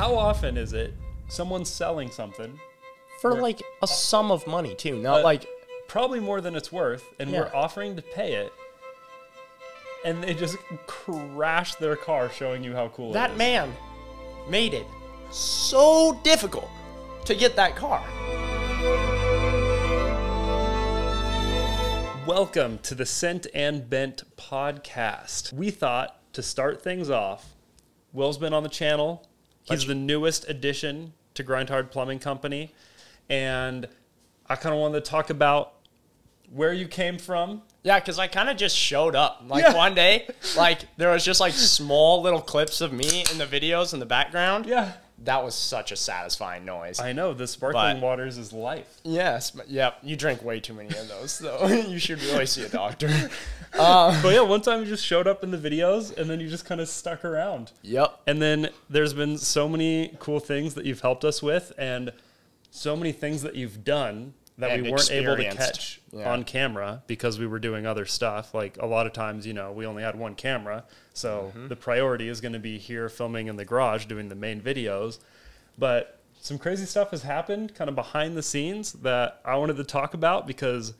How often is it someone's selling something, For like a sum of money too, not Uh, like probably more than it's worth, and we're Yeah. offering to pay it, and they just crash their car showing you how cool it that is. man made it so difficult to get that car. Welcome to the Scent and Bent podcast. We thought to start things off, Will's been on the channel. He's the newest addition to Grind Hard Plumbing Company. And I kind of wanted to talk about where you came from. Yeah, because I kind of just showed up. Like Yeah. one day, like there was just like small little clips of me in the videos in the background. Yeah. That was such a satisfying noise. I know, the sparkling But- waters is life. yes, but yep. You drink way too many of those, though. you should really see a doctor. Um, but yeah, one time you just showed up in the videos and then you just kind of stuck around. Yep. And then there's been so many cool things that you've helped us with and so many things that you've done that we weren't able to catch Yeah. on camera because we were doing other stuff. Like a lot of times, you know, we only had one camera. So Mm-hmm. the priority is going to be here filming in the garage doing the main videos. But some crazy stuff has happened kind of behind the scenes that I wanted to talk about because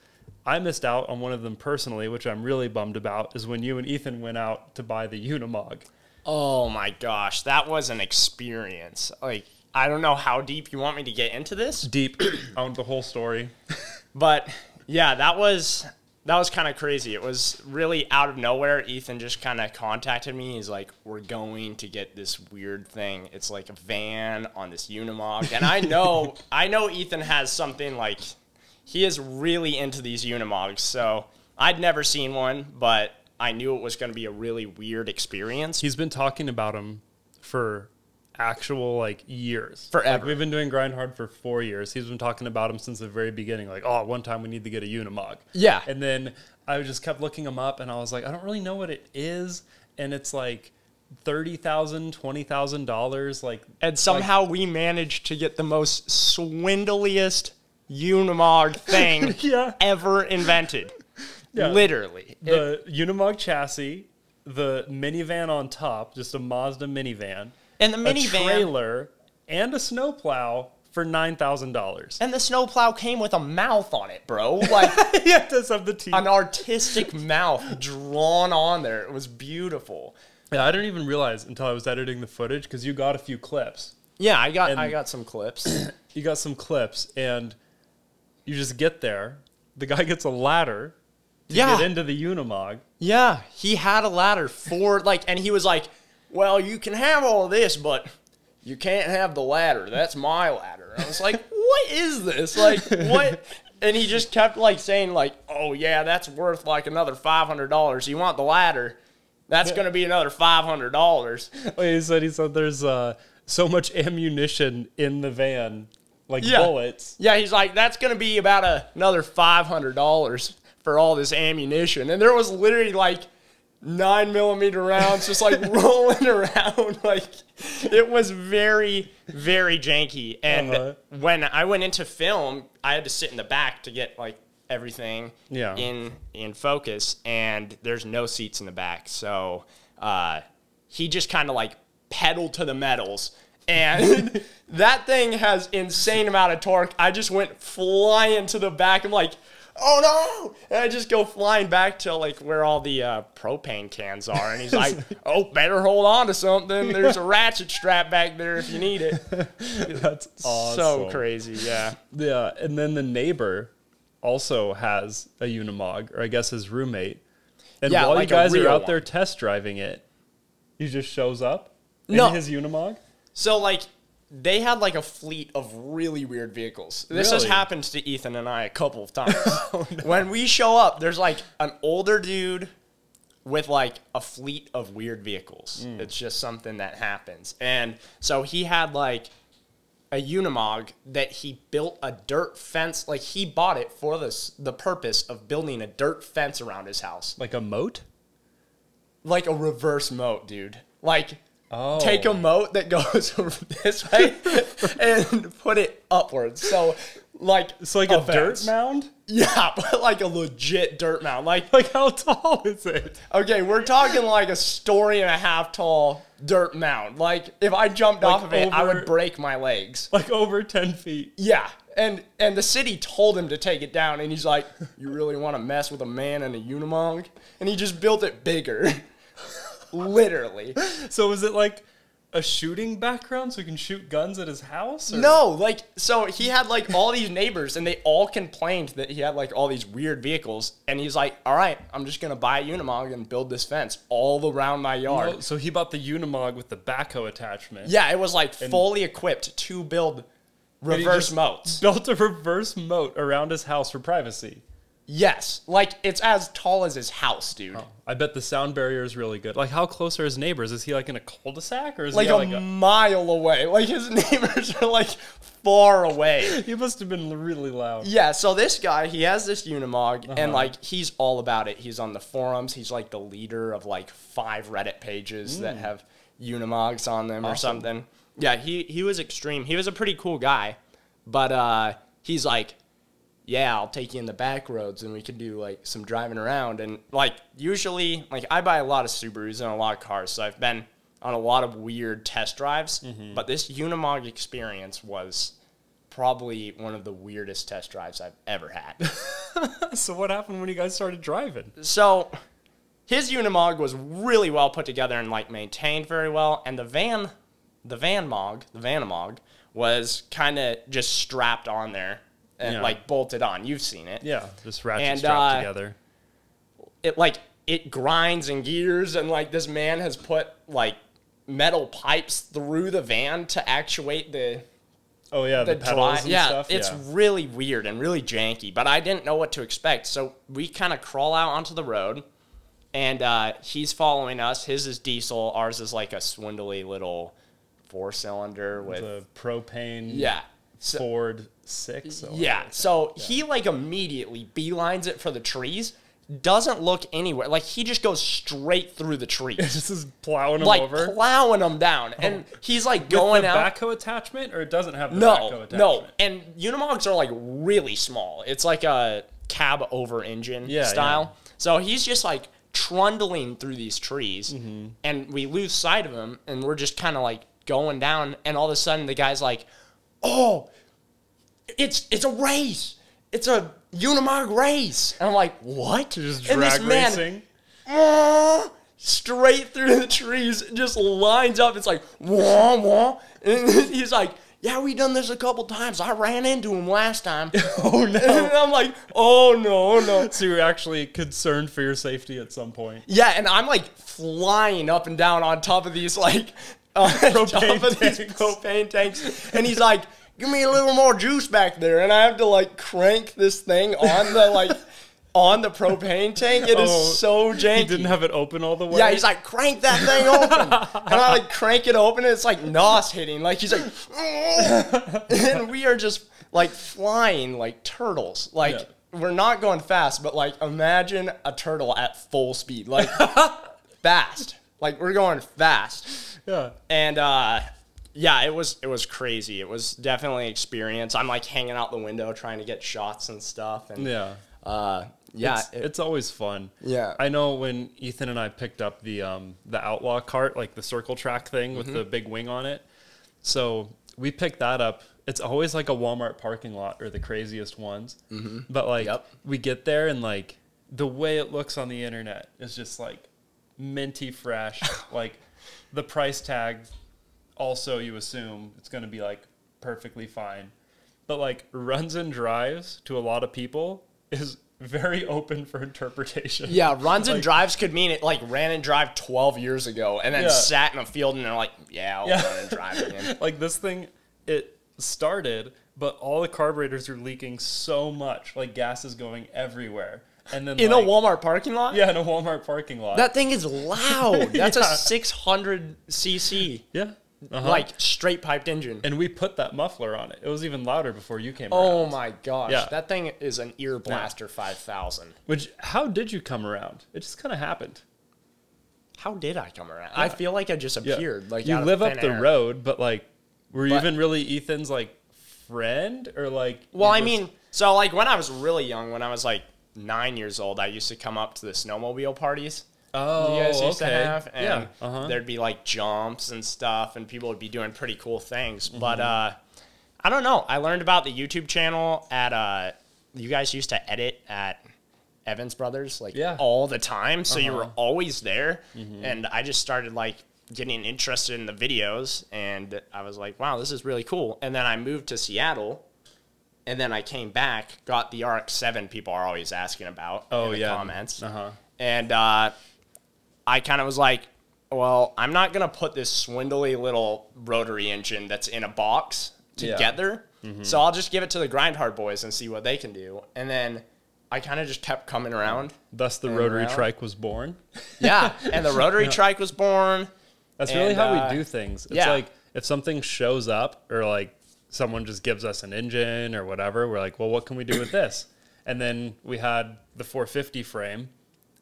I missed out on one of them personally, which I'm really bummed about, is when you and Ethan went out to buy the Unimog. Oh my gosh, that was an experience. Like I don't know how deep you want me to get into this, Deep, I want the whole story. but yeah, that was that was kind of crazy. It was really out of nowhere. Ethan just kind of contacted me. He's like, "We're going to get this weird thing. It's like a van on this Unimog." And I know, I know Ethan has something like he is really into these Unimogs. So I'd never seen one, but I knew it was going to be a really weird experience. He's been talking about them for actual like years. Forever. Like, we've been doing Grind Hard for four years. He's been talking about him since the very beginning. Like, oh, one time we need to get a Unimog. Yeah. And then I just kept looking him up, and I was like, I don't really know what it is, and it's like thirty thousand, twenty thousand dollars. Like, And somehow we managed to get the most swindliest Unimog thing Yeah. ever invented. Yeah. Literally. It- the Unimog chassis, the minivan on top, just a Mazda minivan, and the a minivan trailer, and a snowplow for nine thousand dollars. and the snowplow came with a mouth on it, bro. Like yeah, does have the teeth. an artistic mouth drawn on there. It was beautiful. Yeah, I didn't even realize until I was editing the footage because you got a few clips. Yeah, I got I got some clips. You got some clips, and you just get there. The guy gets a ladder to Yeah. get into the Unimog. Yeah, he had a ladder for like, and he was like, "Well, you can have all of this, but you can't have the ladder. That's my ladder." I was like, "What is this? Like, what?" And he just kept like saying, "Like, oh yeah, that's worth like another five hundred dollars. You want the ladder? That's gonna be another five hundred dollars." He said he said there's uh, so much ammunition in the van, like Yeah. bullets. Yeah, he's like, "That's gonna be about a, another five hundred dollars for all this ammunition." And there was literally like nine millimeter rounds just like rolling around. Like it was very very janky. And Uh-huh. when i went into film i had to sit in the back to get like everything Yeah. in in focus and there's no seats in the back. So uh he just kind of like pedaled to the metals. And that thing has insane amount of torque. I just went flying to the back. I'm like oh no and i just go flying back to like where all the uh, propane cans are and he's like oh better hold on to something there's a ratchet strap back there if you need it That's awesome. so crazy yeah Yeah, and then the neighbor also has a Unimog, or I guess his roommate. And Yeah, while like you guys are out there test driving it, he just shows up No. in his Unimog. So like they had like a fleet of really weird vehicles. This has Really? Oh, happened to Ethan and I a couple of times. When we show up, there's like an older dude with like a fleet of weird vehicles. Mm. It's just something that happens. And so he had like a Unimog that he built a dirt fence. Like he bought it for this the purpose of building a dirt fence around his house, Like a moat? like a reverse moat, dude. Like Oh. take a oh. moat that goes this way and put it upwards. So like It's like a a dirt mound. Yeah, but like a legit dirt mound. Like Like how tall is it? okay, we're talking like a story and a half tall dirt mound. Like if I jumped Like off of it, I would break my legs. Like over ten feet. Yeah, and and the city told him to take it down, and he's like, "You really want to mess with a man in a Unimog?" And he just built it bigger, literally. So was it like a shooting background so he can shoot guns at his house? Or? No, like so he had like all these neighbors, and they all complained that he had like all these weird vehicles, and he's like, "All right, I'm just gonna buy a Unimog and build this fence all around my yard." Oh, so he bought the Unimog with the backhoe attachment. Yeah, it was like fully equipped to build reverse moats. Built a reverse moat around his house for privacy. Yes, like it's as tall as his house, dude. I bet the sound barrier is really good. Like, how close are his neighbors? Is he like in a cul-de-sac, or is Like he a like a? mile away. Like his neighbors are like far away. He must have been really loud. Yeah, so this guy, he has this Unimog, Uh-huh. and like he's all about it. He's on the forums. He's like the leader of like five Reddit pages that have Unimogs on them or Mm. Something. Yeah, he he was extreme. He was a pretty cool guy, but uh, he's like, yeah, I'll take you in the back roads and we can do like some driving around. And like usually, like I buy a lot of Subarus and a lot of cars, so I've been on a lot of weird test drives. Mm-hmm. But this Unimog experience was probably one of the weirdest test drives I've ever had. So what happened when you guys started driving? so his Unimog was really well put together and like maintained very well, and the van, the Van Mog, the Vanamog was kind of just strapped on there and Yeah. like bolted on. You've seen it. Yeah, just ratchet And, strapped uh, together. it like it grinds and gears and like this man has put like metal pipes through the van to actuate the Oh yeah, the, the pedals drive. and Yeah, stuff. it's yeah. really weird and really janky, but I didn't know what to expect. So we kind of crawl out onto the road and uh, he's following us. His is diesel, ours is like a swindly little four cylinder with the propane. yeah. So, Ford six. yeah. So he like immediately beelines it for the trees. Doesn't look anywhere. Like he just goes straight through the trees. This is plowing them like over. plowing them down, and he's like With going out. backhoe attachment, or it doesn't have the backhoe no, attachment. no, and Unimogs are like really small. It's like a cab over engine Yeah, style. So he's just like trundling through these trees, Mm-hmm. and we lose sight of him, and we're just kind of like going down, and all of a sudden the guy's like, "Oh, it's it's a race." It's a Unimog race. And I'm like, what? Just and this drag man, racing. "Ah," straight through the trees, just lines up. It's like wah wah, and he's like, "Yeah, we done this a couple times. I ran into him last time." Oh and no. I'm like, "Oh no, no!" So you're actually concerned for your safety at some point. Yeah, and I'm like flying up and down on top of these like on top of these propane tanks, and he's like, "Give me a little more juice back there," and I have to like crank this thing on the like on the propane tank. It is Oh, so janky. He didn't have it open all the way. Yeah, he's like, crank that thing open. and I like crank it open and it's like nos hitting. Like he's like, and we are just like flying like turtles. Like Yeah. we're not going fast, but like imagine a turtle at full speed. Like fast. Like we're going fast. Yeah. And uh yeah, it was it was crazy. It was definitely an experience. I'm like hanging out the window trying to get shots and stuff. And Yeah. uh yeah, it's, it- it's always fun. Yeah. I know when Ethan and I picked up the um the outlaw cart, like the circle track thing with Mm-hmm. the big wing on it. So we picked that up. It's always like a Walmart parking lot or the craziest ones. Mm-hmm. But like Yep. we get there and like the way it looks on the internet is just like minty fresh. like the price tag also you assume it's going to be like perfectly fine. But like runs and drives to a lot of people is very open for interpretation. Yeah, runs and drives could mean it like ran and drive 12 years ago and then Yeah. sat in a field and they're like, yeah, I'll Yeah. run and drive again. like this thing, it started, but all the carburetors are leaking so much. Like gas is going everywhere. And then In like, a Walmart parking lot? Yeah, in a Walmart parking lot. That thing is loud. That's Yeah. a 600 cc, yeah. Uh-huh. like straight piped engine. and we put that muffler on it. It was even louder before you came Oh around. my gosh. Yeah. That thing is an ear blaster 5000. Which how did you come around? It just kind of happened. How did I come around? I feel like I just Yeah. appeared. Like you live up the air. road, but like were you But- even really Ethan's like friend or like? Well, I mean, so like when I was really young, when I was like nine years old, I used to come up to the snowmobile parties. oh, you guys used okay. to have, and yeah, uh-huh. there'd be like jumps and stuff, and people would be doing pretty cool things. Mm-hmm. But uh, I don't know. I learned about the YouTube channel at uh, you guys used to edit at Evans Brothers like Yeah. all the time, so you were Uh-huh. always there, Mm-hmm. and I just started like getting interested in the videos, and I was like, wow, this is really cool. And then I moved to Seattle. And then I came back, got the RX-7 people are always asking about Oh in the yeah. comments. Uh huh. And uh, I kind of was like, well, I'm not going to put this swindly little rotary engine that's in a box Yeah. together. So I'll just give it to the Grind Hard boys and see what they can do. And then I kind of just kept coming around. Thus, the rotary around. trike was born. Yeah. and the rotary trike was born. That's really how uh, we do things. It's yeah. like if something shows up or like someone just gives us an engine or whatever, we're like, well, what can we do with this? And then we had the 450 frame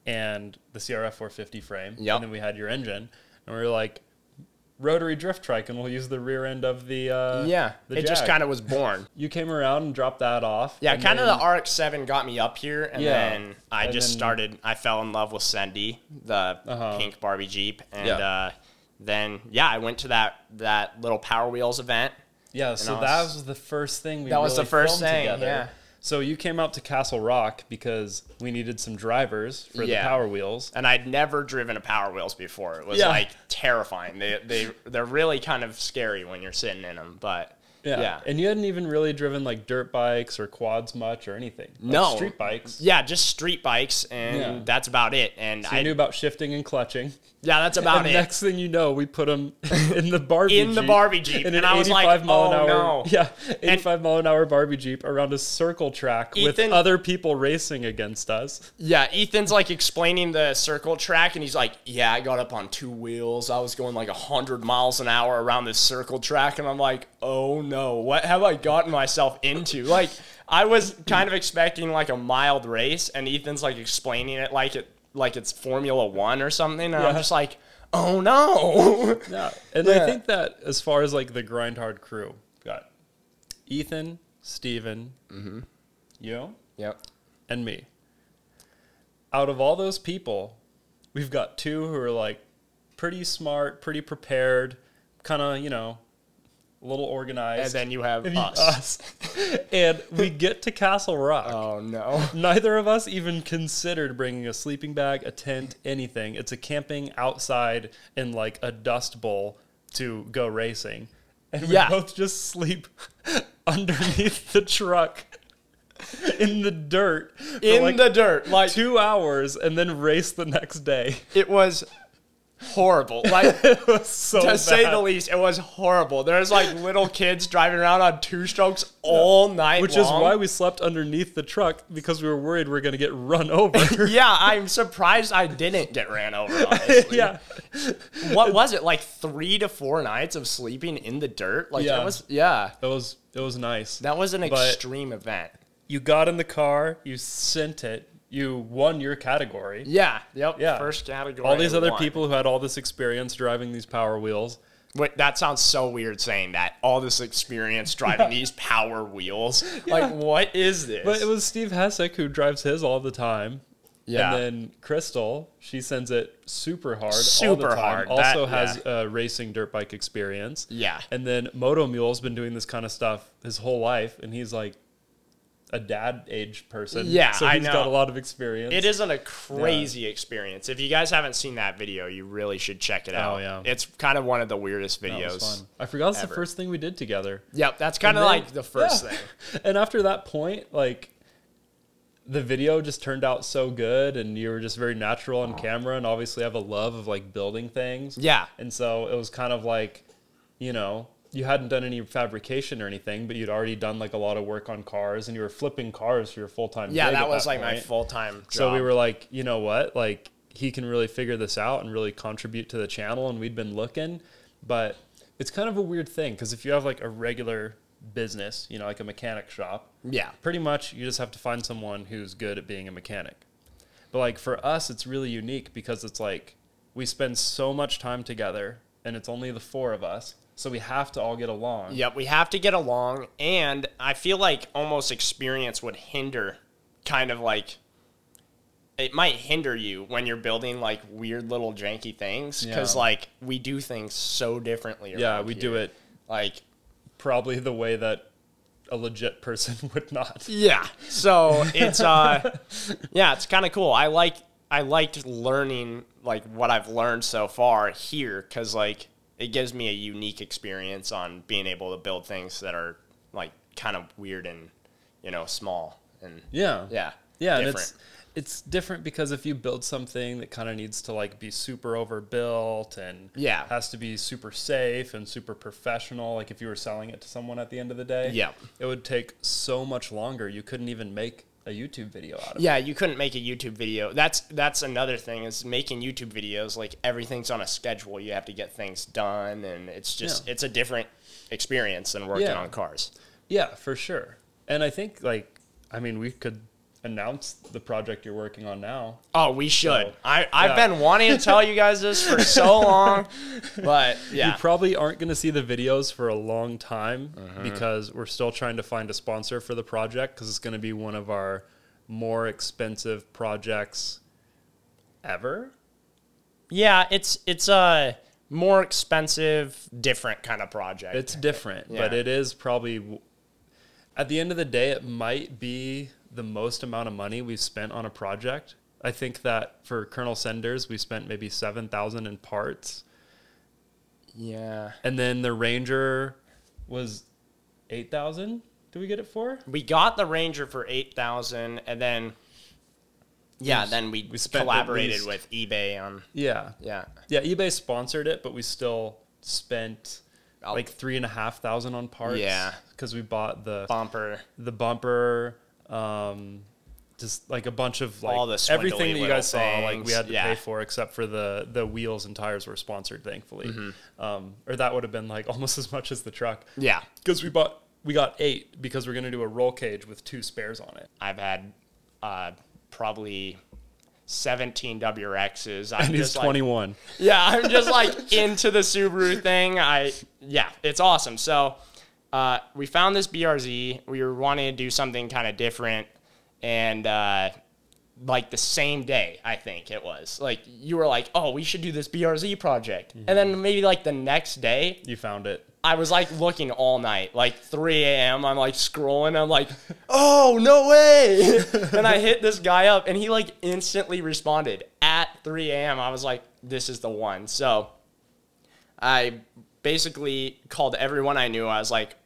and the CRF 450 frame. Yep. And then we had your engine. And we were like, rotary drift trike, and we'll use the rear end of the. Uh, Yeah. the it just kind of was born. You came around and dropped that off. Yeah, kind of the RX-7 got me up here, and Yeah. then I And just then- started. I fell in love with Sendy, the Uh-huh. pink Barbie Jeep, and Yeah. uh, then yeah, I went to that that little Power Wheels event. Yeah, so I that was- was the first thing we That was the first thing, together. yeah. So you came out to Castle Rock because we needed some drivers for Yeah. the Power Wheels. and I'd never driven a Power Wheels before. It was Yeah. like terrifying. They they they're really kind of scary when you're sitting in them, but Yeah. yeah, And you hadn't even really driven like dirt bikes or quads much or anything. Like, No. Street bikes. yeah, just street bikes, and Yeah. that's about it. And So I knew about shifting and clutching. yeah, that's about and it. next thing you know, we put them in the Barbie In the Jeep, Barbie Jeep, in and an I was like, 85 mile an "Oh, hour, no." yeah, 85 mile an hour Barbie Jeep around a circle track with other people racing against us. Yeah, Ethan's like explaining the circle track, and he's like, "Yeah, I got up on two wheels. I was going like hundred miles an hour around this circle track, and I'm like, oh no, what have I gotten myself into?" Like, I was kind of expecting like a mild race, and Ethan's like explaining it like it like it's Formula One or something, and I'm just like, oh no. Yeah, and I think that as far as like the grind hard crew, got Ethan, Steven, Mm-hmm. you, yep. and me. Out of all those people, we've got two who are like pretty smart, pretty prepared, kind of you know, a little organized. And then you have And us. us. and we get to Castle Rock. Oh no. Neither of us even considered bringing a sleeping bag, a tent, anything. It's a camping outside in like a dust bowl to go racing. And we Yeah. both just sleep underneath the truck in the dirt In like the dirt, like two hours and then race the next day. it was horrible. Like so to say the least, it was horrible. There's like little kids driving around on two strokes all night, Which is why we slept underneath the truck because we were worried we are going to get run over. yeah, I'm surprised I didn't get ran over. Honestly. yeah. What was it like three to four nights of sleeping in the dirt? Like Yeah. that was yeah. It was it was nice. That was an But- extreme event. you got in the car, you sent it, you won your category. Yeah. Yep. Yeah. First category. All these other won. people who had all this experience driving these power wheels. Wait, that sounds so weird saying that. All this experience driving these power wheels. Like, what is this? But it was Steve Hessick who drives his all the time. Yeah. And then Crystal, she sends it super hard all the Super time. hard. Also That- has a racing dirt bike experience. Yeah. And then Moto Mule's been doing this kind of stuff his whole life, and he's like a dad age person. Yeah, so I he's know. got a lot of experience. It isn't a crazy experience. If you guys haven't seen that video, you really should check it out. Oh, yeah. It's kind of one of the weirdest videos. fun. I forgot it's the first thing we did together. Yep, that's kind of like the first yeah. thing. And after that point, like the video just turned out so good and you were just very natural on camera and obviously have a love of like building things. Yeah. And so it was kind of like, you know, you hadn't done any fabrication or anything, but you'd already done like a lot of work on cars and you were flipping cars for your full time Yeah, that at was like my full time. So we were like, you know what? Like he can really figure this out and really contribute to the channel and we'd been looking, but it's kind of a weird thing because if you have like a regular business, you know, like a mechanic shop, yeah. pretty much you just have to find someone who's good at being a mechanic. But like for us it's really unique because it's like we spend so much time together and it's only the four of us. So we have to all get along. Yep, we have to get along, and I feel like almost experience would hinder, kind of like, it might hinder you when you're building like weird little janky things because Yeah. like we do things so differently. Yeah, we here. do it like probably the way that a legit person would not. yeah. So it's uh, yeah, it's kind of cool. I like I liked learning like what I've learned so far here because like it gives me a unique experience on being able to build things that are like kind of weird and you know small and Yeah. yeah Yeah, and different. it's it's different because if you build something that kind of needs to like be super overbuilt and Yeah. has to be super safe and super professional, like if you were selling it to someone at the end of the day, Yeah. it would take so much longer. You couldn't even make a YouTube video out of it. yeah you couldn't make a youtube video that's that's another thing is making youtube videos like everything's on a schedule you have to get things done and it's just Yeah. it's a different experience than working Yeah. on cars Yeah, for sure. And I think like I mean we could announce the project you're working on now. Oh, we should. So, I, I've yeah. been wanting to tell you guys this for so long, but yeah. You probably aren't going to see the videos for a long time Mm-hmm. because we're still trying to find a sponsor for the project because it's going to be one of our more expensive projects ever. yeah, it's it's a more expensive, different kind of project. It's different, but it is probably at the end of the day it might be the most amount of money we've spent on a project. I think that for Colonel Senders we spent maybe 7,000 in parts yeah. and then the Ranger was 8,000. Do we get it for? We got the Ranger for eight thousand, and then yeah, We- then we, we collaborated with eBay on Yeah. yeah. Yeah, eBay sponsored it, but we still spent Oh. like three and a half thousand on parts. Yeah. because we bought the Bumper. the bumper, um, just like a bunch of like All the everything that you guys saw, like we had to yeah. pay for, except for the the wheels and tires were sponsored, thankfully. Mm-hmm. Um, or that would have been like almost as much as the truck Yeah. because we bought we got eight because we're gonna do a roll cage with two spares on it. I've had uh, probably seventeen WRXs. I'm And he's just like- twenty one. Yeah, I'm just like into the Subaru thing. I yeah, it's awesome. So uh, we found this BRZ. We were wanting to do something kind of different, and uh, like the same day, I think it was like you were like, "Oh, we should do this BRZ project," and then maybe like the next day, You found it. I was like looking all night, like 3 a.m. I'm like scrolling. I'm like, oh, no way. and I hit this guy up and he like instantly responded at 3 a.m. I was like, this is the one. So I basically called everyone I knew. I was like,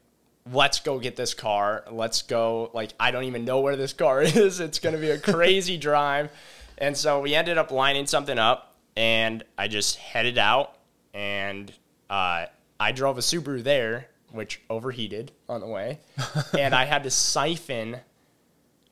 let's go get this car. Let's go. Like, I don't even know where this car is. It's going to be a crazy drive. And so we ended up lining something up and I just headed out and uh, I drove a Subaru there, which overheated on the way. and I had to siphon.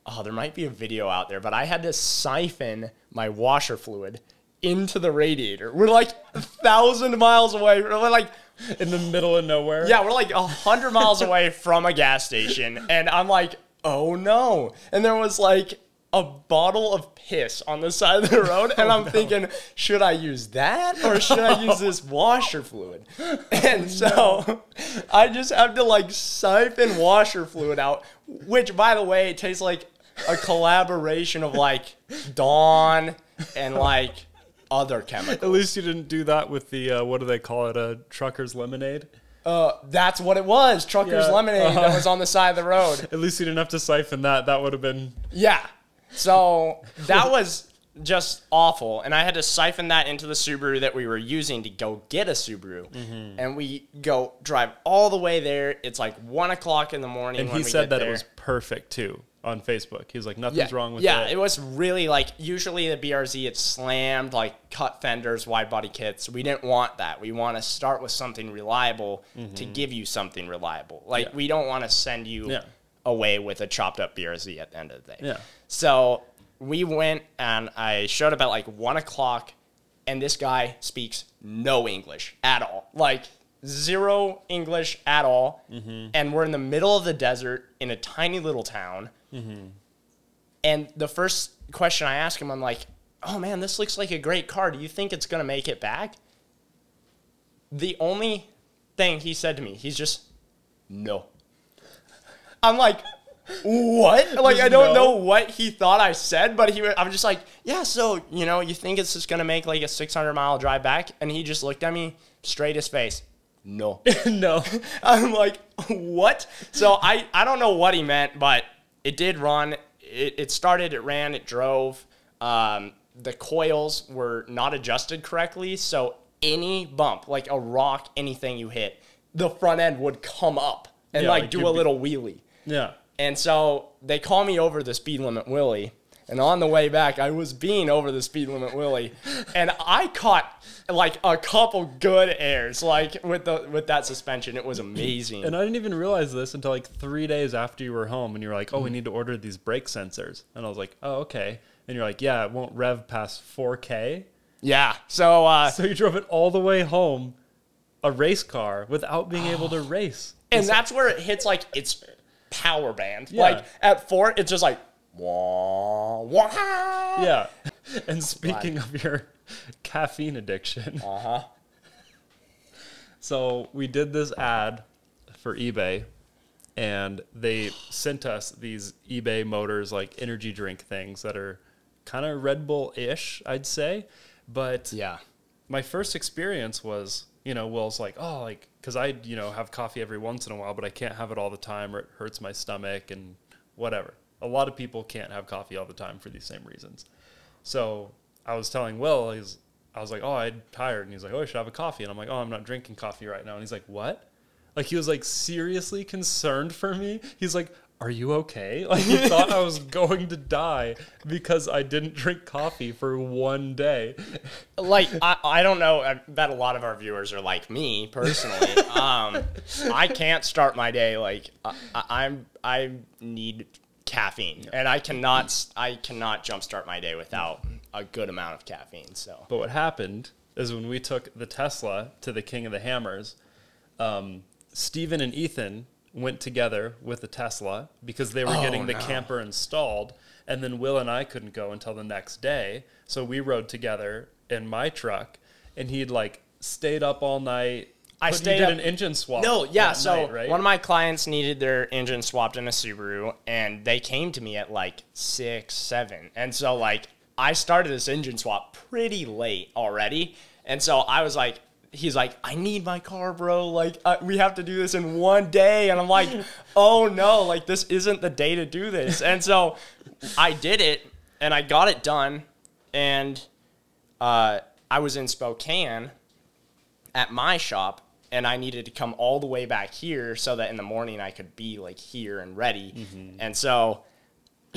Oh, there might be a video out there, but I had to siphon my washer fluid into the radiator. We're like a thousand miles away. We're like In the middle of nowhere. yeah, we're like a hundred miles away from a gas station, and I'm like, oh no! And there was like a bottle of piss on the side of the oh, road, and I'm thinking, should I use that or should I use this washer fluid? Oh, and so I just have to like siphon washer fluid out, which by the way it tastes like a collaboration of like Dawn and like other chemicals. At least you didn't do that with the uh, what do they call it? A trucker's lemonade. Uh, that's what it was. Trucker's Yeah. lemonade that Uh-huh. was on the side of the road. At least you didn't have to siphon that. That would have been Yeah. So that was just awful. And I had to siphon that into the Subaru that we were using to go get a Subaru. Mm-hmm. And we go drive all the way there. It's like one o'clock in the morning. And when he we said that there. it was perfect too on Facebook. He was like, yeah, nothing's wrong with that. yeah, it. it was really like usually the BRZ it's slammed like cut fenders, wide body kits. We didn't want that. We want to start with something reliable to give you something reliable. Like Mm-hmm. Yeah. we don't want to send you Yeah. away with a chopped up BRZ at the end of the day. Yeah. So we went and I showed up at like one o'clock, and this guy speaks no English at all. Like zero English at all. Mm-hmm. And we're in the middle of the desert in a tiny little town. Mm-hmm. And the first question I ask him, I'm like, oh man, this looks like a great car. Do you think it's going to make it back? The only thing he said to me. He's just, no. I'm like, what? Like, I don't No. know what he thought I said, but he, I'm just like, yeah, so, you know, you think it's just going to make like a 600 mile drive back? And he just looked at me straight his face. No. no. I'm like, what? So I, I don't know what he meant, but it did run. It, it started, it ran, it drove. Um, the coils were not adjusted correctly. So any bump, like a rock, anything you hit, the front end would come up and Yeah, like, like do a be- little wheelie. Yeah. And so they call me over the speed limit Willie. And on the way back, I was being over the speed limit Willie, and I caught like a couple good airs, like with the with that suspension. It was amazing. And I didn't even realize this until like three days after you were home, and you were like, "Oh, we need to order these brake sensors." And I was like, "Oh, okay." And you're like, "Yeah, it won't rev past 4K." yeah. So uh, So you drove it all the way home, a race car, without being able to race. and that's where it hits like its power band. Yeah. Like at four, it's just like wah wah. Yeah. And speaking of your caffeine addiction, Uh huh. so we did this ad for eBay, and they sent us these eBay Motors like energy drink things that are kind of Red Bull ish, I'd say. But Yeah. my first experience was, you know, Will's like, oh, like, because I, you know, have coffee every once in a while, but I can't have it all the time or it hurts my stomach and whatever. A lot of people can't have coffee all the time for these same reasons. So I was telling Will, he's, I was like, oh, I'm tired. And he's like, oh, I should have a coffee. And I'm like, oh, I'm not drinking coffee right now. And he's like, what? Like, he was like seriously concerned for me. He's like, are you okay? Like, he thought I was going to die because I didn't drink coffee for one day. like I, I don't know i bet a lot of our viewers are like me personally um i can't start my day like I, I- i'm i need caffeine and i cannot i cannot jumpstart my day without a good amount of caffeine so But what happened is when we took the Tesla to the King of the Hammers, um, Steven and Ethan went together with the Tesla because they were Oh, getting the no. camper installed. And then Will and I couldn't go until the next day. So we rode together in my truck and he'd like stayed up all night. I stayed an engine swap. no yeah so night, right? one of my clients needed their engine swapped in a subaru and they came to me at like six seven. And so like i started this engine swap pretty late already. And so i was like he's like i need my car bro. Like uh, we have to do this in one day. And i'm like oh no. Like this isn't the day to do this. And so i did it and i got it done. And uh, i was in spokane at my shop and I needed to come all the way back here so that in the morning I could be like here and ready. Mm-hmm. And so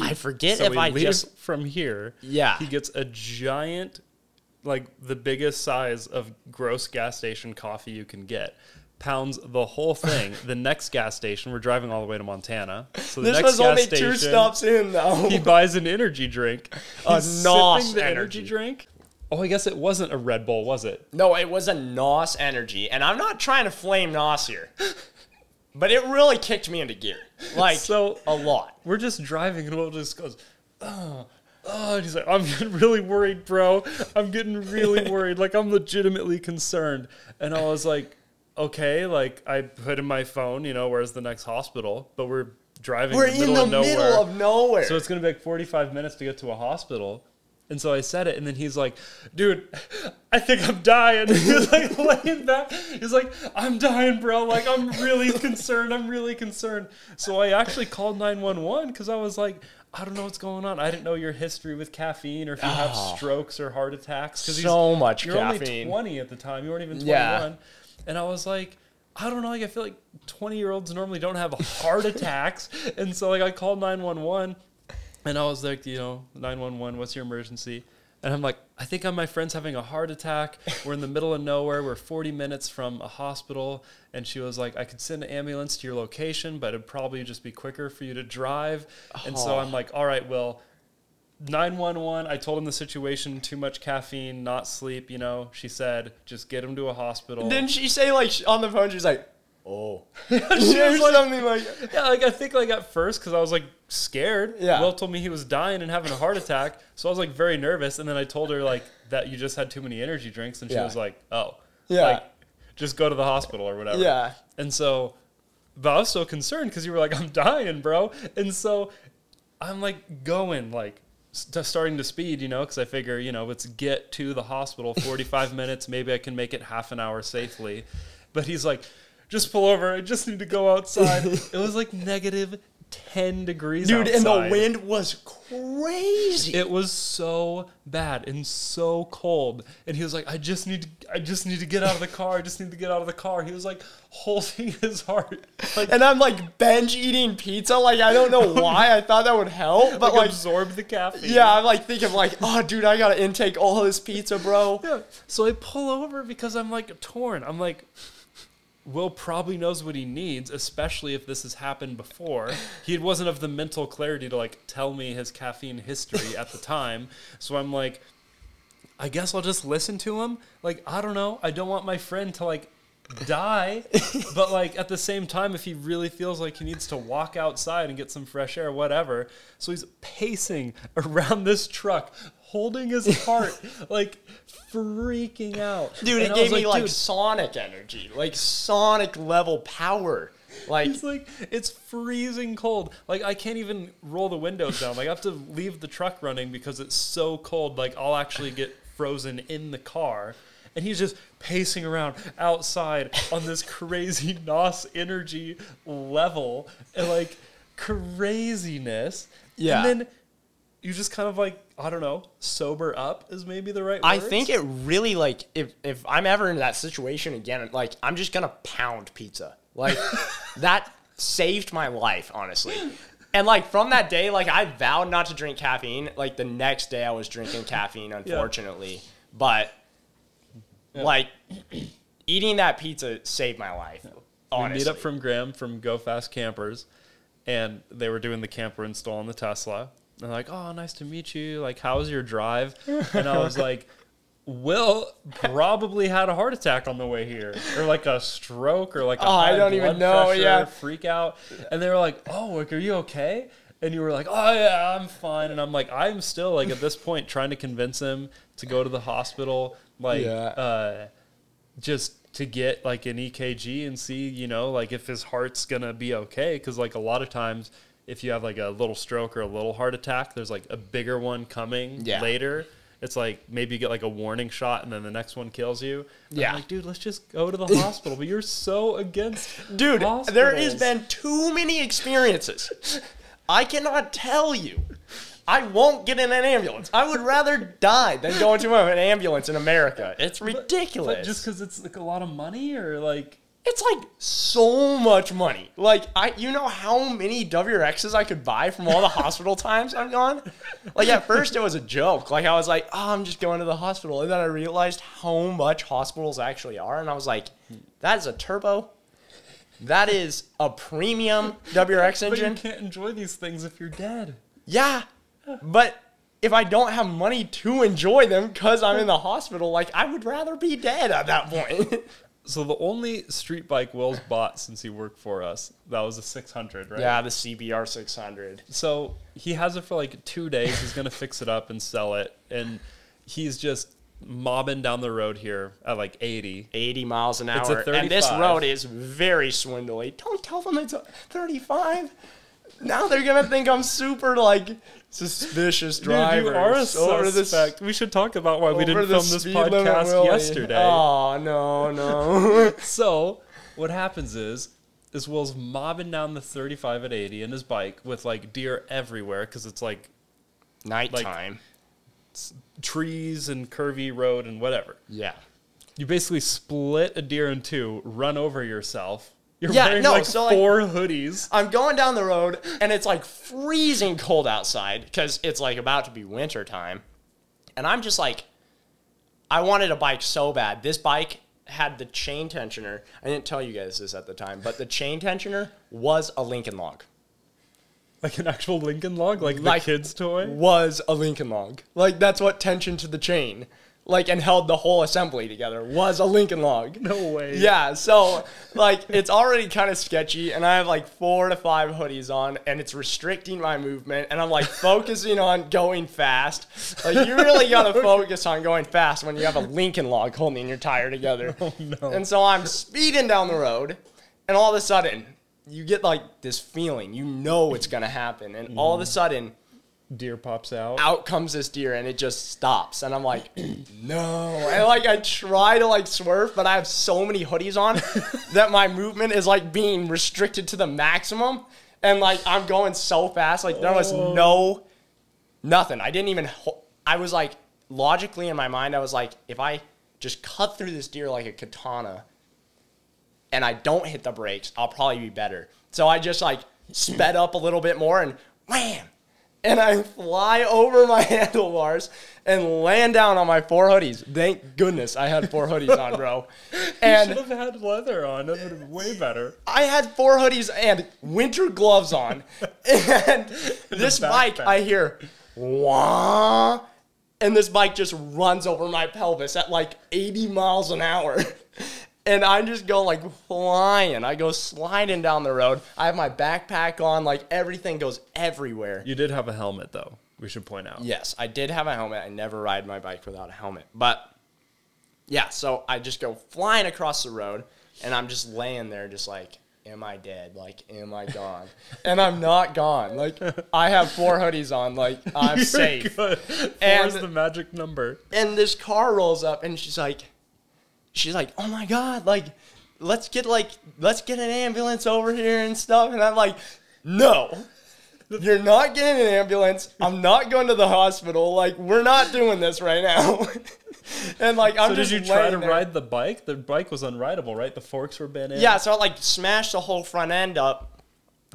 I forget so if I just from here. Yeah. He gets a giant, like the biggest size of gross gas station coffee you can get. Pounds the whole thing. the next gas station, we're driving all the way to Montana. So the this next was gas only station, two stops in though. He buys an energy drink. A He's NOS energy. energy drink. Oh, I guess it wasn't a Red Bull, was it? no, it was a NOS energy, and I'm not trying to flame NOS here, but it really kicked me into gear, like So- a lot. We're just driving, and Will just goes, "Oh, oh." And he's like, "I'm getting really worried, bro. I'm getting really worried. Like I'm legitimately concerned." And I was like, "Okay." Like I put in my phone, you know, where's the next hospital? But we're driving We're in the in middle the of nowhere. middle of nowhere. So it's gonna be like 45 minutes to get to a hospital. And so I said it, and then he's like, "Dude, I think I'm dying." He's like laying back. He's like, "I'm dying, bro. Like I'm really concerned. I'm really concerned." So I actually called 911 because I was like, "I don't know what's going on. I didn't know your history with caffeine or if you have Oh. strokes or heart attacks." Because So much You're only caffeine. 20 at the time. You weren't even 21. Yeah. And I was like, I don't know. Like, I feel like 20 year olds normally don't have heart attacks. And so, like, I called 911 and I was like, you know, 911, what's your emergency? And I'm like, I think I'm my friend's having a heart attack. We're in the middle of nowhere. We're 40 minutes from a hospital. And she was like, I could send an ambulance to your location, but it'd probably just be quicker for you to drive. And so Oh. I'm like, all right, well, 911 i told him the situation too much caffeine not sleep you know she said just get him to a hospital Didn't she say like on the phone? She's like, "Oh," she was like, like. yeah like i think like at first because i was like scared Yeah. will told me he was dying and having a heart attack so i was like very nervous and then i told her like that you just had too many energy drinks and she Yeah. was like oh Yeah. like just go to the hospital or whatever. Yeah. And so, but I was so concerned because you were like, I'm dying, bro. And so I'm like going, like, st- starting to speed, you know, because I figure, you know, let's get to the hospital 45 minutes. Maybe I can make it half an hour safely. But he's like, just pull over. I just need to go outside. it was like negative 10 degrees Dude, and the wind was crazy. It was so bad and so cold. And he was like, I just need to I just need to get out of the car. I just need to get out of the car. He was like holding his heart. Like, and I'm like bench eating pizza. Like I don't know oh, why I thought that would help, but like, like, absorb the caffeine. yeah, I'm like thinking like, oh, dude, I gotta intake all this pizza, bro. Yeah. So I pull over because I'm like torn. I'm like, Will probably knows what he needs, especially if this has happened before. He wasn't of the mental clarity to like tell me his caffeine history at the time. So I'm like, I guess I'll just listen to him. Like, I don't know. I don't want my friend to like die. but like at the same time, if he really feels like he needs to walk outside and get some fresh air, whatever. So he's pacing around this truck, holding his heart, like freaking out. Dude, And it I gave me like "Dude, sonic energy, like sonic level power. Like It's like it's freezing cold. Like I can't even roll the windows down. Like I have to leave the truck running because it's so cold. Like I'll actually get frozen in the car. And he's just pacing around outside on this crazy NOS energy level and like craziness. Yeah. And then you just kind of like, I don't know, sober up is maybe the right I words. think it really like if if I'm ever in that situation again, like I'm just gonna pound pizza. Like that saved my life, honestly. And like from that day, like I vowed not to drink caffeine. Like the next day, I was drinking caffeine, unfortunately. But like eating that pizza saved my life. We Honestly, meet up from Graham from Go Fast Campers, and they were doing the camper install on the Tesla. And like, "Oh, nice to meet you. Like, how was your drive?" And I was like, "Will probably had a heart attack on the way here, or like a stroke, or like a Oh, I don't even know, pressure, yeah. freak out." And they were like, "Oh, like, are you okay?" And you were like, "Oh yeah, I'm fine." And I'm like, I'm still like at this point trying to convince him to go to the hospital, like, Yeah. uh, just to get like an EKG and see, you know, like if his heart's gonna be okay. Because like a lot of times, if you have like a little stroke or a little heart attack, there's like a bigger one coming Yeah. later. It's like maybe you get like a warning shot and then the next one kills you. And Yeah. I'm like, dude, let's just go to the hospital. But you're so against Dude, there has been too many experiences. I cannot tell you. I won't get in an ambulance. I would rather die than go into an ambulance in America. It's ridiculous. But just because it's like a lot of money or like it's like so much money. Like I, you know how many WRXs I could buy from all the hospital times I've gone. Like at first it was a joke. Like I was like, oh, I'm just going to the hospital, and then I realized how much hospitals actually are, and I was like, that is a turbo. That is a premium WRX but you can't enjoy these things if you're dead. Yeah, but if I don't have money to enjoy them because I'm in the hospital, like I would rather be dead at that point. So the only street bike Will's bought since he worked for us, that was a 600, right? yeah, the CBR 600. So he has it for like two days. He's gonna fix it up and sell it, and he's just mobbing down the road here at like 80. 80 miles an hour. And this road is very swindly. Don't tell them it's a 35. Now they're going to think I'm super, like, suspicious driver. Dude, you are a Over the suspect. we should talk about why we didn't film this limit, podcast yesterday. Oh, no, no. So what happens is, is Will's mobbing down the 35 at 80 in his bike with like deer everywhere because it's like Nighttime. trees and curvy road and whatever. yeah. You basically split a deer in two, run over yourself. You're Yeah, wearing no, like so, like- four hoodies. I'm going down the road and it's like freezing cold outside because it's like about to be winter time. And I'm just like, I wanted a bike so bad. This bike had the chain tensioner. I didn't tell you guys this at the time, but the chain tensioner was a Lincoln log. Like an actual Lincoln log, like, Like- the kid's toy. Was a Lincoln log. Like that's what tension to the chain like and held the whole assembly together was a Lincoln log. No way. Yeah, so like it's already kind of sketchy, and I have like four to five hoodies on, and it's restricting my movement, and I'm like focusing on going fast. Like you really gotta focus on going fast when you have a Lincoln log holding your tire together. Oh no. And so I'm speeding down the road, and all of a sudden you get like this feeling, you know it's gonna happen, and all of a mm. sudden Deer pops out. out comes this deer and it just stops. And i'm like no. And like i try to like swerve but i have so many hoodies on that my movement is like being restricted to the maximum. And like i'm going so fast. Like there was Oh. no nothing. I didn't even ho- i was like logically in my mind i was like if i just cut through this deer like a katana and i don't hit the brakes i'll probably be better. So i just like sped up a little bit more and wham and I fly over my handlebars and land down on my four hoodies. Thank goodness I had four hoodies on, bro. you should And have had leather on. That would have been way better. I had four hoodies and winter gloves on. And this bike. I hear, wah, and this bike just runs over my pelvis at like 80 miles an hour. And I just go like flying. I go sliding down the road. I have my backpack on, like everything goes everywhere. You did have a helmet though. We should point out. Yes, I did have a helmet. I never ride my bike without a helmet. But yeah, so I just go flying across the road and I'm just laying there just like am I dead? Like am I gone? and I'm not gone. Like I have four hoodies on. Like I'm You're safe. Good. Four And- is the magic number. And this car rolls up and she's like she's like, "Oh my god, like let's get like let's get an ambulance over here and stuff." And I'm like, "No." You're not getting an ambulance. I'm not going to the hospital. Like we're not doing this right now. and like I'm So did you try to there. ride the bike? The bike was unrideable, right? The forks were bent in. Yeah, so I like smashed the whole front end up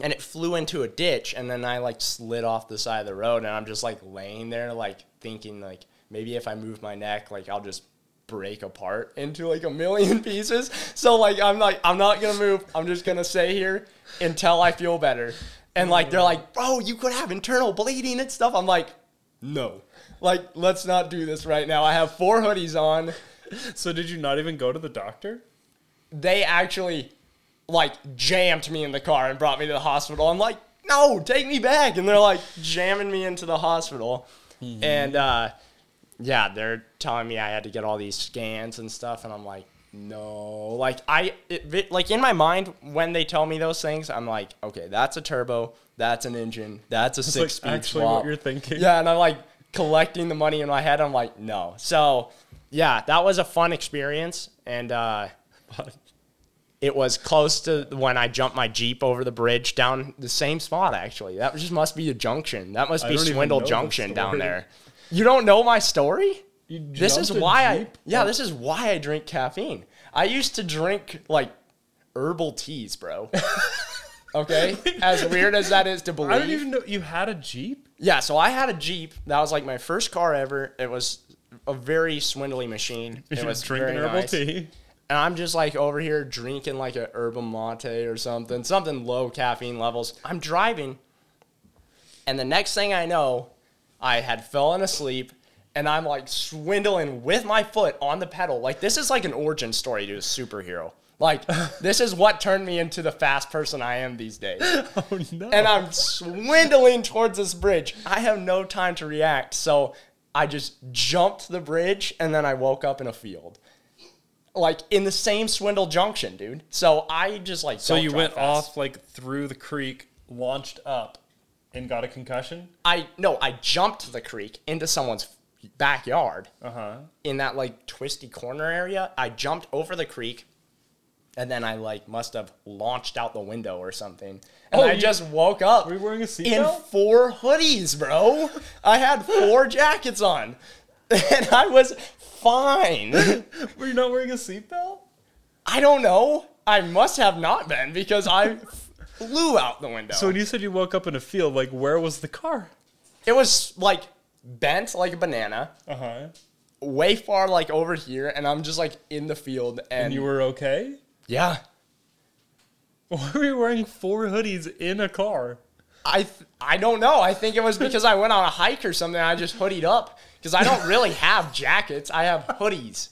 and it flew into a ditch and then I like slid off the side of the road and I'm just like laying there like thinking like maybe if I move my neck like I'll just break apart into like a million pieces. So like I'm like I'm not to move. I'm just to stay here until I feel better. And like they're like, "Bro, you could have internal bleeding and stuff." I'm like, "No." Like let's not do this right now. I have four hoodies on. So did you not even go to the doctor? they actually like jammed me in the car and brought me to the hospital. I'm like, no, take me back. And they're like jamming me into the hospital. And uh, yeah, they're telling me I had to get all these scans and stuff. And I'm like, no. Like, I, it, like in my mind, when they tell me those things, I'm like, okay, that's a turbo, that's an engine, that's a six speed like actually swap. what you're thinking. Yeah, and I'm like collecting the money in my head. I'm like, no. So, yeah, that was a fun experience, and uh, it was close to when I jumped my jeep over the bridge down the same spot. Actually, that just must be a junction. That must I be Swindle Junction down there. You don't know my story? You This is why I yeah. Oh. This is why I drink caffeine. I used to drink like herbal teas, bro. Okay, as weird as that is to believe. I don't even know you had a Jeep. Yeah, so I had a Jeep. That was like my first car ever. It was a very swindly machine. It was drinking very herbal nice. tea. And I'm just like over here drinking like a yerba mate or something, something low caffeine levels. I'm driving, and the next thing I know, I had fallen asleep, and I'm like swindling with my foot on the pedal. Like this is like an origin story to a superhero. Like this is what turned me into the fast person I am these days Oh no. and I'm swindling towards this bridge. I have no time to react, so I just jumped the bridge and then I woke up in a field. Like in the same swindle junction, dude. So I just like so you went fast. off like through the creek, launched up, and got a concussion. I no, I jumped the creek into someone's backyard Uh huh. in that like twisty corner area. I jumped over the creek and then I like must have launched out the window or something. And Oh, I you- just woke up. Were you wearing a seatbelt? in four hoodies, bro. I had four jackets on, and I was fine. Were you not wearing a seatbelt? I don't know. I must have not been because I flew out the window. So when you said you woke up in a field, like where was the car? it was like bent like a banana, Uh huh. way far like over here, and I'm just like in the field, and, And you were okay? yeah. Why were you wearing four hoodies in a car? I th- I don't know. I think it was because I went on a hike or something. I just hoodied up because I don't really have jackets. I have hoodies.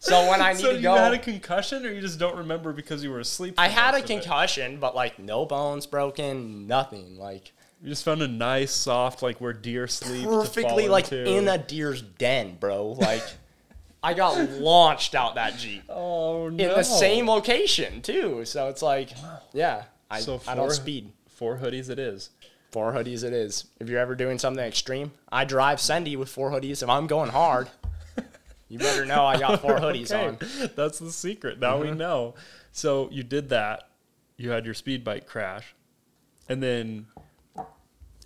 So when I need so to you go, had a concussion, or you just don't remember because you were asleep? I had a concussion, but like no bones broken, nothing. Like You just found a nice, soft, like where deer sleep. perfectly like into. in a deer's den, bro. Like I got launched out that jeep oh no. in the same location too. So it's like, yeah, I So I don't four- speed. Four hoodies, it is. Four hoodies it is. If you're ever doing something extreme, I drive Sendy with four hoodies. If I'm going hard, you better know I got four hoodies Okay, on. Mm-hmm. That's the secret. Now we know. So you did that. You had your speed bike crash, and then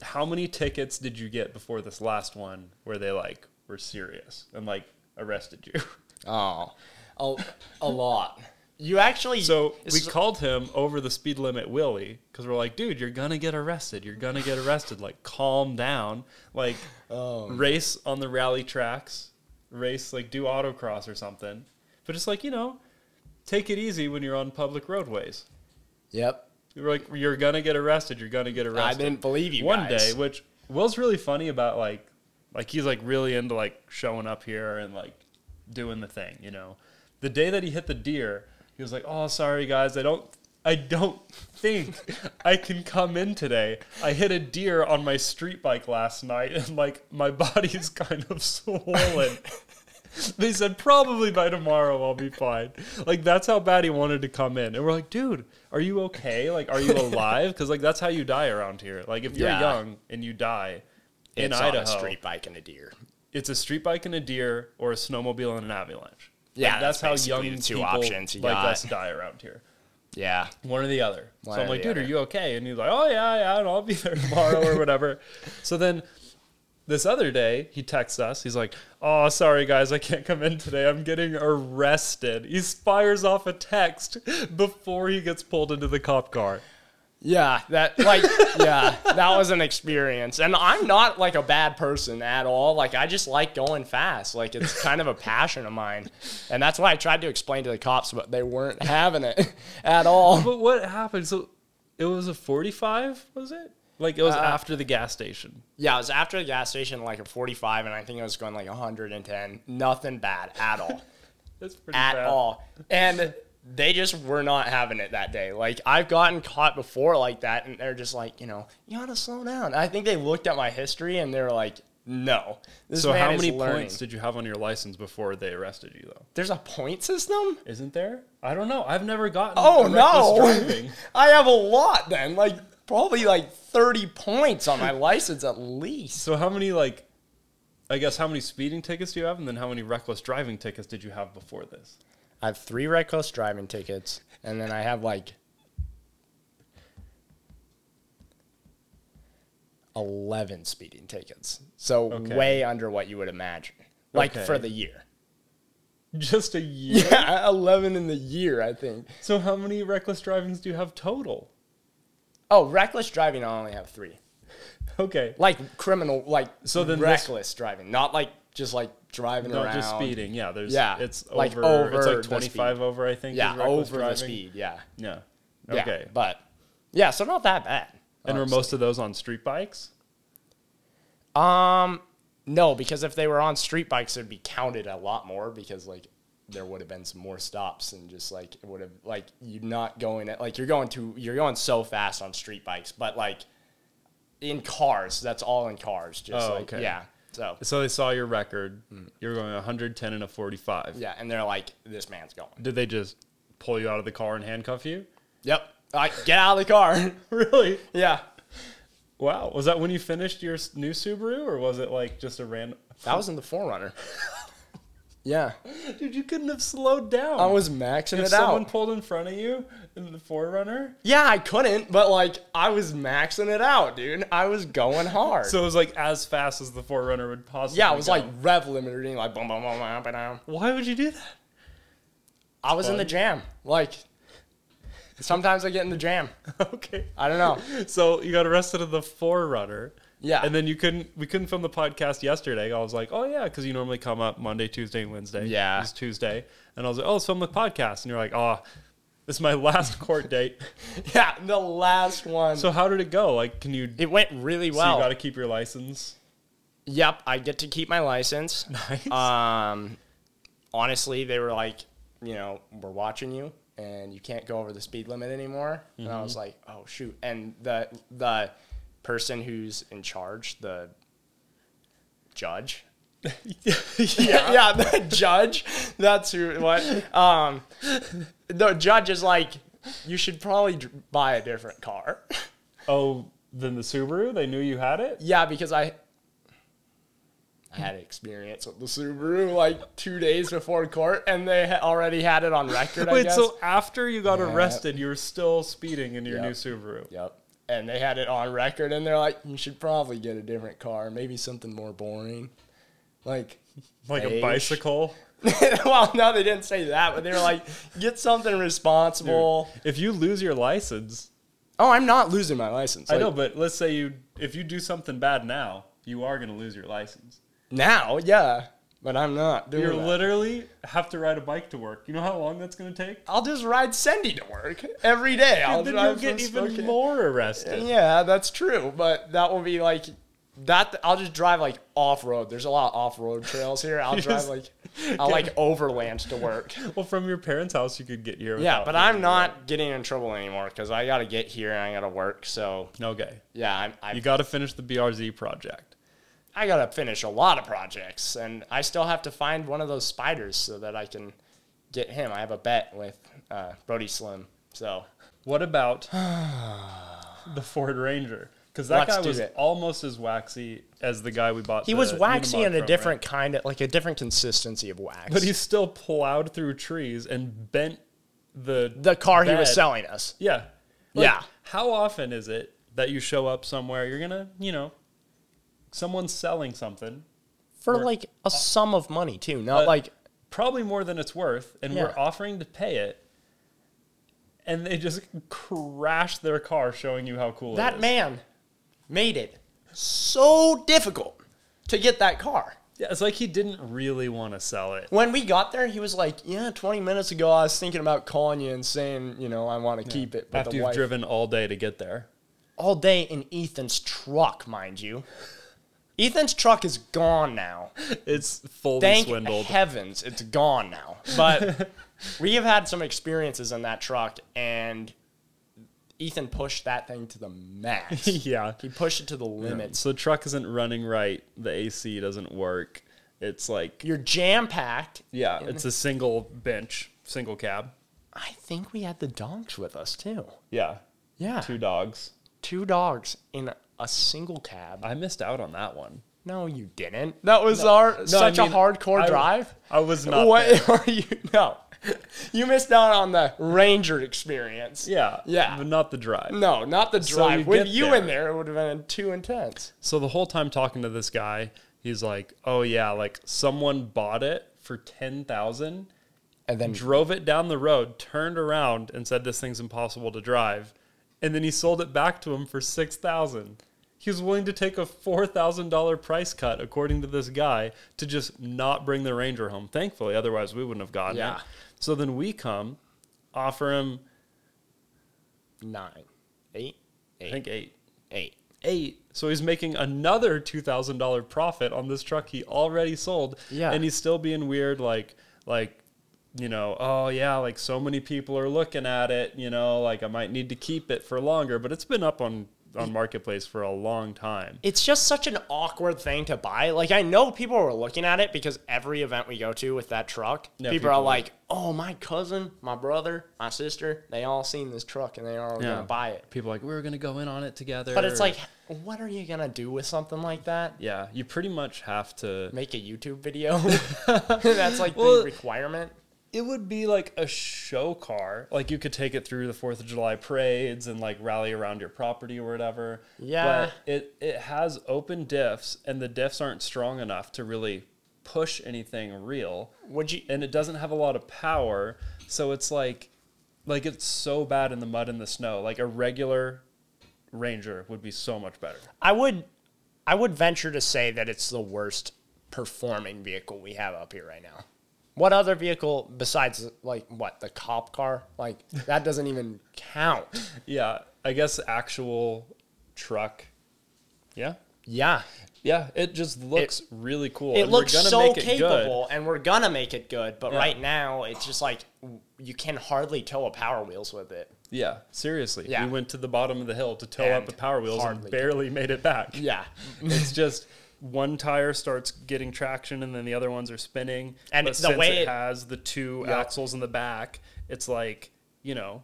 how many tickets did you get before this last one where they like were serious and like arrested you? Oh, a, a lot. You actually So we called him over the speed limit Willie because we're like, dude, you're gonna get arrested. You're gonna get arrested. Like, calm down. Like, Oh. race on the rally tracks. Race like do autocross or something. But just like you know, take it easy when you're on public roadways. Yep. You're like, you're gonna get arrested. You're gonna get arrested. I didn't believe you One guys. day, which Will's really funny about like, like he's like really into like showing up here and like doing the thing. You know, the day that he hit the deer, he was like, "Oh, sorry guys, I don't, I don't think I can come in today. I hit a deer on my street bike last night, and like my body's kind of swollen." They said probably by tomorrow I'll be fine. Like that's how bad he wanted to come in, and we're like, dude, are you okay? Like, are you alive? Because like that's how you die around here. Like if you're Yeah. young and you die in it's Idaho, on a street bike and a deer. it's a street bike and a deer, or a snowmobile and an avalanche. Yeah, Like, that's, that's how young the two people options you like got. us die around here. Yeah. One or the other. One so I'm like, dude, are you okay? And he's like, oh yeah, yeah, and I'll be there tomorrow or whatever. So then this other day, he texts us. He's like, oh, sorry guys, I can't come in today. I'm getting arrested. He fires off a text before he gets pulled into the cop car. Yeah, that like yeah, that was an experience. And I'm not like a bad person at all. Like I just like going fast. Like it's kind of a passion of mine. And that's why I tried to explain to the cops, but they weren't having it at all. But what happened? So it was a 45, was it? Like it was Uh, after the gas station. Yeah, it was after the gas station like a 45 and I think it was going like 110. Nothing bad at all. That's pretty bad. at bad. all. And they just were not having it that day. Like I've gotten caught before like that, and they're just like, you know, you gotta slow down. I think they looked at my history and they're like, no. This So how many learning. points did you have on your license before they arrested you though? There's a point system? Isn't there? I don't know. I've never gotten Oh no! I have a lot then. Like probably like 30 points on my license at least. So how many like I guess how many speeding tickets do you have and then how many reckless driving tickets did you have before this? I have three reckless driving tickets, and then I have like 11 speeding tickets. So Okay. way under what you would imagine. Like Okay. for the year. Just a year. Yeah, 11 in the year, I think. So how many reckless drivings do you have total? Oh, reckless driving, I only have three. Okay. Like criminal, like So then this- reckless driving, not like just like driving Not around. just speeding. Yeah, there's Yeah, it's like over, over it's like 25 over I think Yeah, over driving. the speed. Yeah. Yeah. Yeah, Okay. but yeah, so not that bad. and were most of those on street bikes? Um, no, because if they were on street bikes, it'd be counted a lot more because like there would have been some more stops and just like it would have like you're not going at like you're going to you're going so fast on street bikes, but like in cars, that's all in cars. Just Oh, like okay. yeah, so So they saw your record. You were going 110 and a 45. Mm. yeah, and they're like, this man's going. Did they just pull you out of the car and handcuff you? Yep, like get out of the car. Really? yeah, Wow. Was that when you finished your new Subaru, or was it like just a random? that was in the 4Runner. yeah, Dude, you couldn't have slowed down. I was maxing If it someone pulled in front of you the 4Runner, Yeah, I couldn't, but like I was maxing it out, dude. I was going hard. so it was like as fast as the 4Runner would possibly. yeah, it was go. like rev limiter, like boom, boom, boom, boom, boom. Why would you do that? I was in the jam. Like sometimes I get in the jam. okay. I don't know. So you got arrested in the 4Runner. Yeah. And then you couldn't. We couldn't film the podcast yesterday. I was like, oh yeah, because you normally come up Monday, Tuesday, and Wednesday. Yeah. It's Tuesday, and I was like, oh, let's film the podcast, and you're like, oh, This is my last court date. Yeah, the last one. So how did it go? Like, can you? it went really so well. you got to keep your license. Yep, I get to keep my license. Nice. Um, honestly, they were like, you know, we're watching you, and you can't go over the speed limit anymore. And I was like, oh shoot! And the the person who's in charge, the judge, yeah. yeah, the judge. That's who. What? Um, the judge is like, you should probably buy a different car. Oh, than the Subaru. They knew you had it. Yeah, because I I had experience with the Subaru like two days before court, and they ha- already had it on record. I Wait, guess. so after you got Yeah. arrested, you were still speeding in your Yep. new Subaru. Yep. And they had it on record, and they're like, "You should probably get a different car, maybe something more boring, like." Like a bicycle. well, no, they didn't say that, but they were like, "Get something responsible." If you lose your license, Oh, I'm not losing my license. I Like, know, but let's say you if you do something bad now, you are going to lose your license. now, yeah, but I'm not doing. You're literally have to ride a bike to work. You know how long that's going to take? I'll just ride Cindy to work every day. I'll then you'll get even Spokane. more arrested. Yeah, that's true, but that will be like that. I'll just drive like off road. There's a lot of off road trails here. I'll drive like I'll like overland to work. Well, from your parents' house, you could get here. Yeah, but I'm not getting in trouble anymore because I got to get here and I got to work. So Okay. yeah, I'm, I You got to finish the BRZ project. I got to finish a lot of projects, and I still have to find one of those spiders so that I can get him. I have a bet with uh, Brody Slim. So What about the Ford Ranger? Because that guy was it. almost as waxy as the guy we bought. he the was waxy Unimog in a from, different right? kind of like a different consistency of wax. But he still plowed through trees and bent the the car he was bed. selling us. Yeah. Yeah. How often is it that you show up somewhere, you're gonna, you know, someone's selling something, for like a sum of money too, not Uh, like probably more than it's worth, and we're Yeah. offering to pay it, and they just crash their car showing you how cool it that is. man made it so difficult to get that car. Yeah, it's like he didn't really want to sell it. When we got there, he was like, "Yeah, 20 minutes ago, I was thinking about calling you and saying, you know, I want to keep it." But After the you've wife, driven all day to get there. all day in Ethan's truck, mind you. Ethan's truck is gone now. It's fully Thank swindled. heavens, it's gone now. But we have had some experiences in that truck, and Ethan pushed that thing to the max. yeah. he pushed it to the limits. So the truck isn't running right. The AC doesn't work. It's like You're jam packed. yeah, it's a single bench, single cab. I think we had the dogs with us too. Yeah, Yeah, two dogs. two dogs in a single cab. I missed out on that one. no, you didn't. That was our such I mean, a hardcore I- drive. I was not. what there. are you? No, you missed out on the Ranger experience. Yeah, Yeah. but not the drive. No, not the So drive. you With get you there. in there, it would have been too intense. So the whole time talking to this guy, he's like, "Oh yeah, like someone bought it for ten thousand, And then drove it down the road, turned around, and said this thing's impossible to drive, and then he sold it back to him for six thousand. He was willing to take a four thousand dollar price cut, according to this guy, to just not bring the Ranger home. Thankfully, otherwise we wouldn't have gotten Yeah. it. So then we come, offer him, nine, eight, I think eight. eight. eight. So he's making another two thousand dollar profit on this truck he already sold. Yeah. And he's still being weird, like like you know, oh yeah, like so many people are looking at it, you know, like I might need to keep it for longer. But it's been up on on marketplace for a long time. It's just such an awkward thing to buy. Like I know people were looking at it because every event we go to with that truck, Yeah, people, are people- like, "Oh, my cousin, my brother, my sister, they all seen this truck and they are all Yeah. gonna buy it." People are like we were gonna go in on it together. But it's like, what are you gonna do with something like that? yeah, you pretty much have to. Make a YouTube video? That's like Well, the requirement. It would be like a show car. Like you could take it through the Fourth of July parades and like rally around your property or whatever. Yeah. But it it has open diffs and the diffs aren't strong enough to really push anything real. Would you? And it doesn't have a lot of power. So it's like like it's so bad in the mud and the snow. Like a regular Ranger would be so much better. I would, I would venture to say that it's the worst performing vehicle we have up here right now. What other vehicle besides like what the cop car? Like that doesn't even count. Yeah, I guess actual truck. Yeah. Yeah, Yeah, it just looks really cool. it and we're looks gonna so make it good. capable, and we're gonna make it good. But Yeah. right now, it's just like you can hardly tow a Power Wheels with it. Yeah, seriously. Yeah. We went to the bottom of the hill to tow And up the power wheels and barely made it back. Yeah, it's just one tire starts getting traction and then the other ones are spinning. And but the since way it it- has the two Yep. axles in the back, it's like, you know,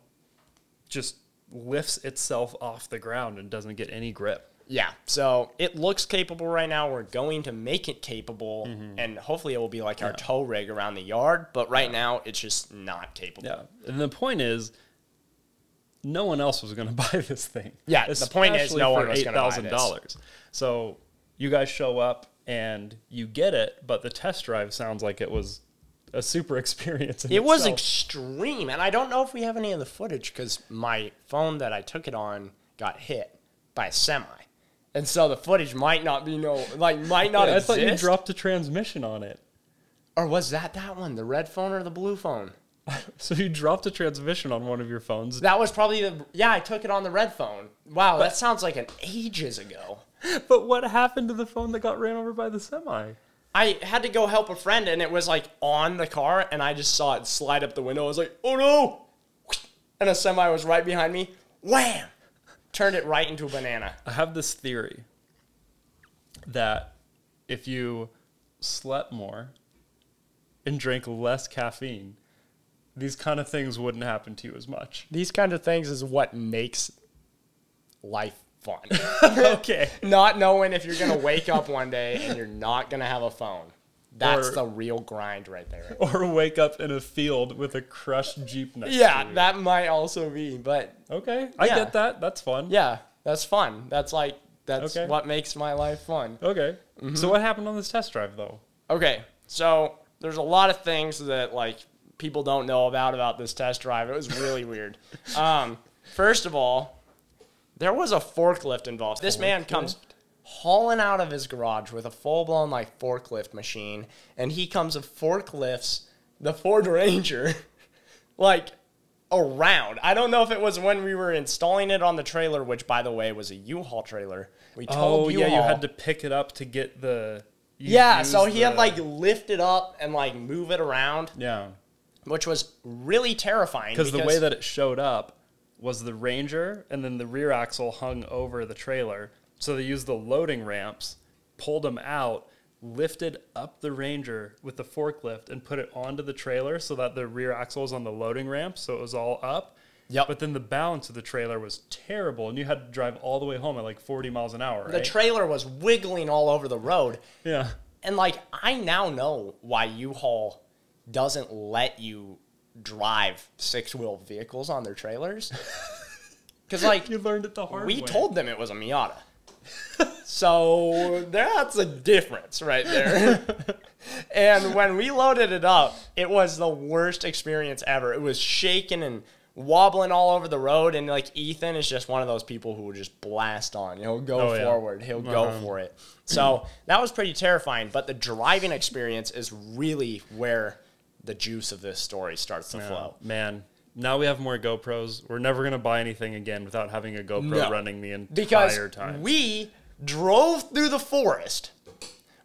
just lifts itself off the ground and doesn't get any grip. yeah. So it looks capable right now. We're going to make it capable, Mm-hmm. and hopefully, it will be like our tow rig around the yard. But right now, it's just not capable. Yeah. And the point is, no one else was going to buy this thing. Yeah, the point is no one was gonna buy this. $8,000. So you guys show up and you get it, but the test drive sounds like it was a super experience. It was extreme, and I don't know if we have any of the footage because my phone that I took it on got hit by a semi, and so the footage might not be no like might not I exist. thought you dropped a transmission on it. or was that that one, the red phone or the blue phone? So you dropped a transmission on one of your phones. That was probably the yeah. I took it on the red phone. Wow, that sounds like an ages ago. But what happened to the phone that got ran over by the semi? I had to go help a friend, and it was like on the car, and I just saw it slide up the window. I was like, "Oh no!" And a semi was right behind me. Wham! Turned it right into a banana. I have this theory that if you slept more and drank less caffeine, these kind of things wouldn't happen to you as much. These kind of things is what makes life fun. okay. not knowing if you're gonna wake up one day and you're not gonna have a phone. That's Or- the real grind right there. Or wake up in a field with a crushed Jeep next Yeah, to you. that might also be, but Okay. I Yeah. get that. That's fun. yeah, that's fun. That's like that's Okay. what makes my life fun. Okay. Mm-hmm. So what happened on this test drive though? Okay, so there's a lot of things that like people don't know about about this test drive. It was really weird. Um, first of all, there was a forklift involved. This man comes hauling out of his garage with a full blown like forklift machine, and he comes and forklifts the Ford Ranger like around. I don't know if it was when we were installing it on the trailer, which by the way was a U-Haul trailer. We oh, told Oh yeah, you had to pick it up to get the you yeah, so used he had the- like lift it up and like move it around, Yeah. which was really terrifying. Because the way that it showed up was the Ranger, and then the rear axle hung over the trailer. So they used the loading ramps, pulled them out, lifted up the Ranger with the forklift, and put it onto the trailer so that the rear axle was on the loading ramp, so it was all up. Yep. But then the balance of the trailer was terrible, and you had to drive all the way home at like 40 miles an hour. the Right? trailer was wiggling all over the road, yeah. and like I now know why U-Haul doesn't let you drive six wheel vehicles on their trailers. Because like You learned it the hard we way. told them it was a Miata. so that's a difference right there. and when we loaded it up, it was the worst experience ever. It was shaking and wobbling all over the road. And like Ethan is just one of those people who will just blast on. He'll go Oh, yeah. forward, he'll go Uh-huh. for it. So that was pretty terrifying. But the driving experience is really where the juice of this story starts to Yeah, flow. Man, now we have more GoPros. We're never gonna buy anything again without having a GoPro No. running the entire because time. we drove through the forest.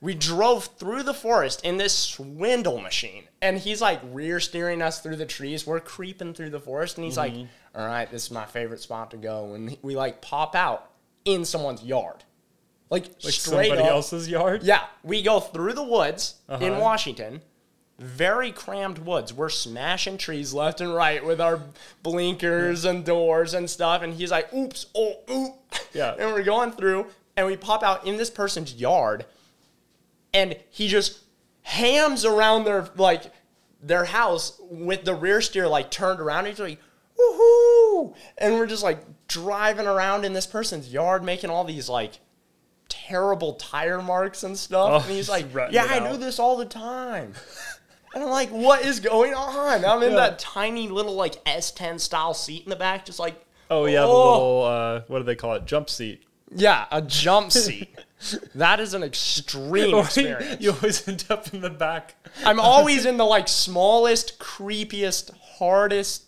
We drove through the forest in this swindle machine, and he's like rear steering us through the trees. We're creeping through the forest, and he's Mm-hmm. like, "All right, this is my favorite spot to go." And we like pop out in someone's yard, like, like straight somebody up. else's yard. Yeah, we go through the woods in Uh-huh. Washington. Very crammed woods. We're smashing trees left and right with our blinkers and doors and stuff. And he's like, oops, oh, oop. Yeah. And we're going through and we pop out in this person's yard and he just hams around their, like, their house with the rear steer, like, turned around. He's like, woohoo! And we're just, like, driving around in this person's yard making all these, like, terrible tire marks and stuff. Oh, and he's like, Yeah, I do this all the time. and I'm like, What is going on? I'm in Yeah. that tiny little like S10 style seat in the back, just like, Oh yeah, the Oh. little uh, what do they call it? Jump seat. Yeah, a jump seat. that is an extreme experience. you always end up in the back. I'm always in the like smallest, creepiest, hardest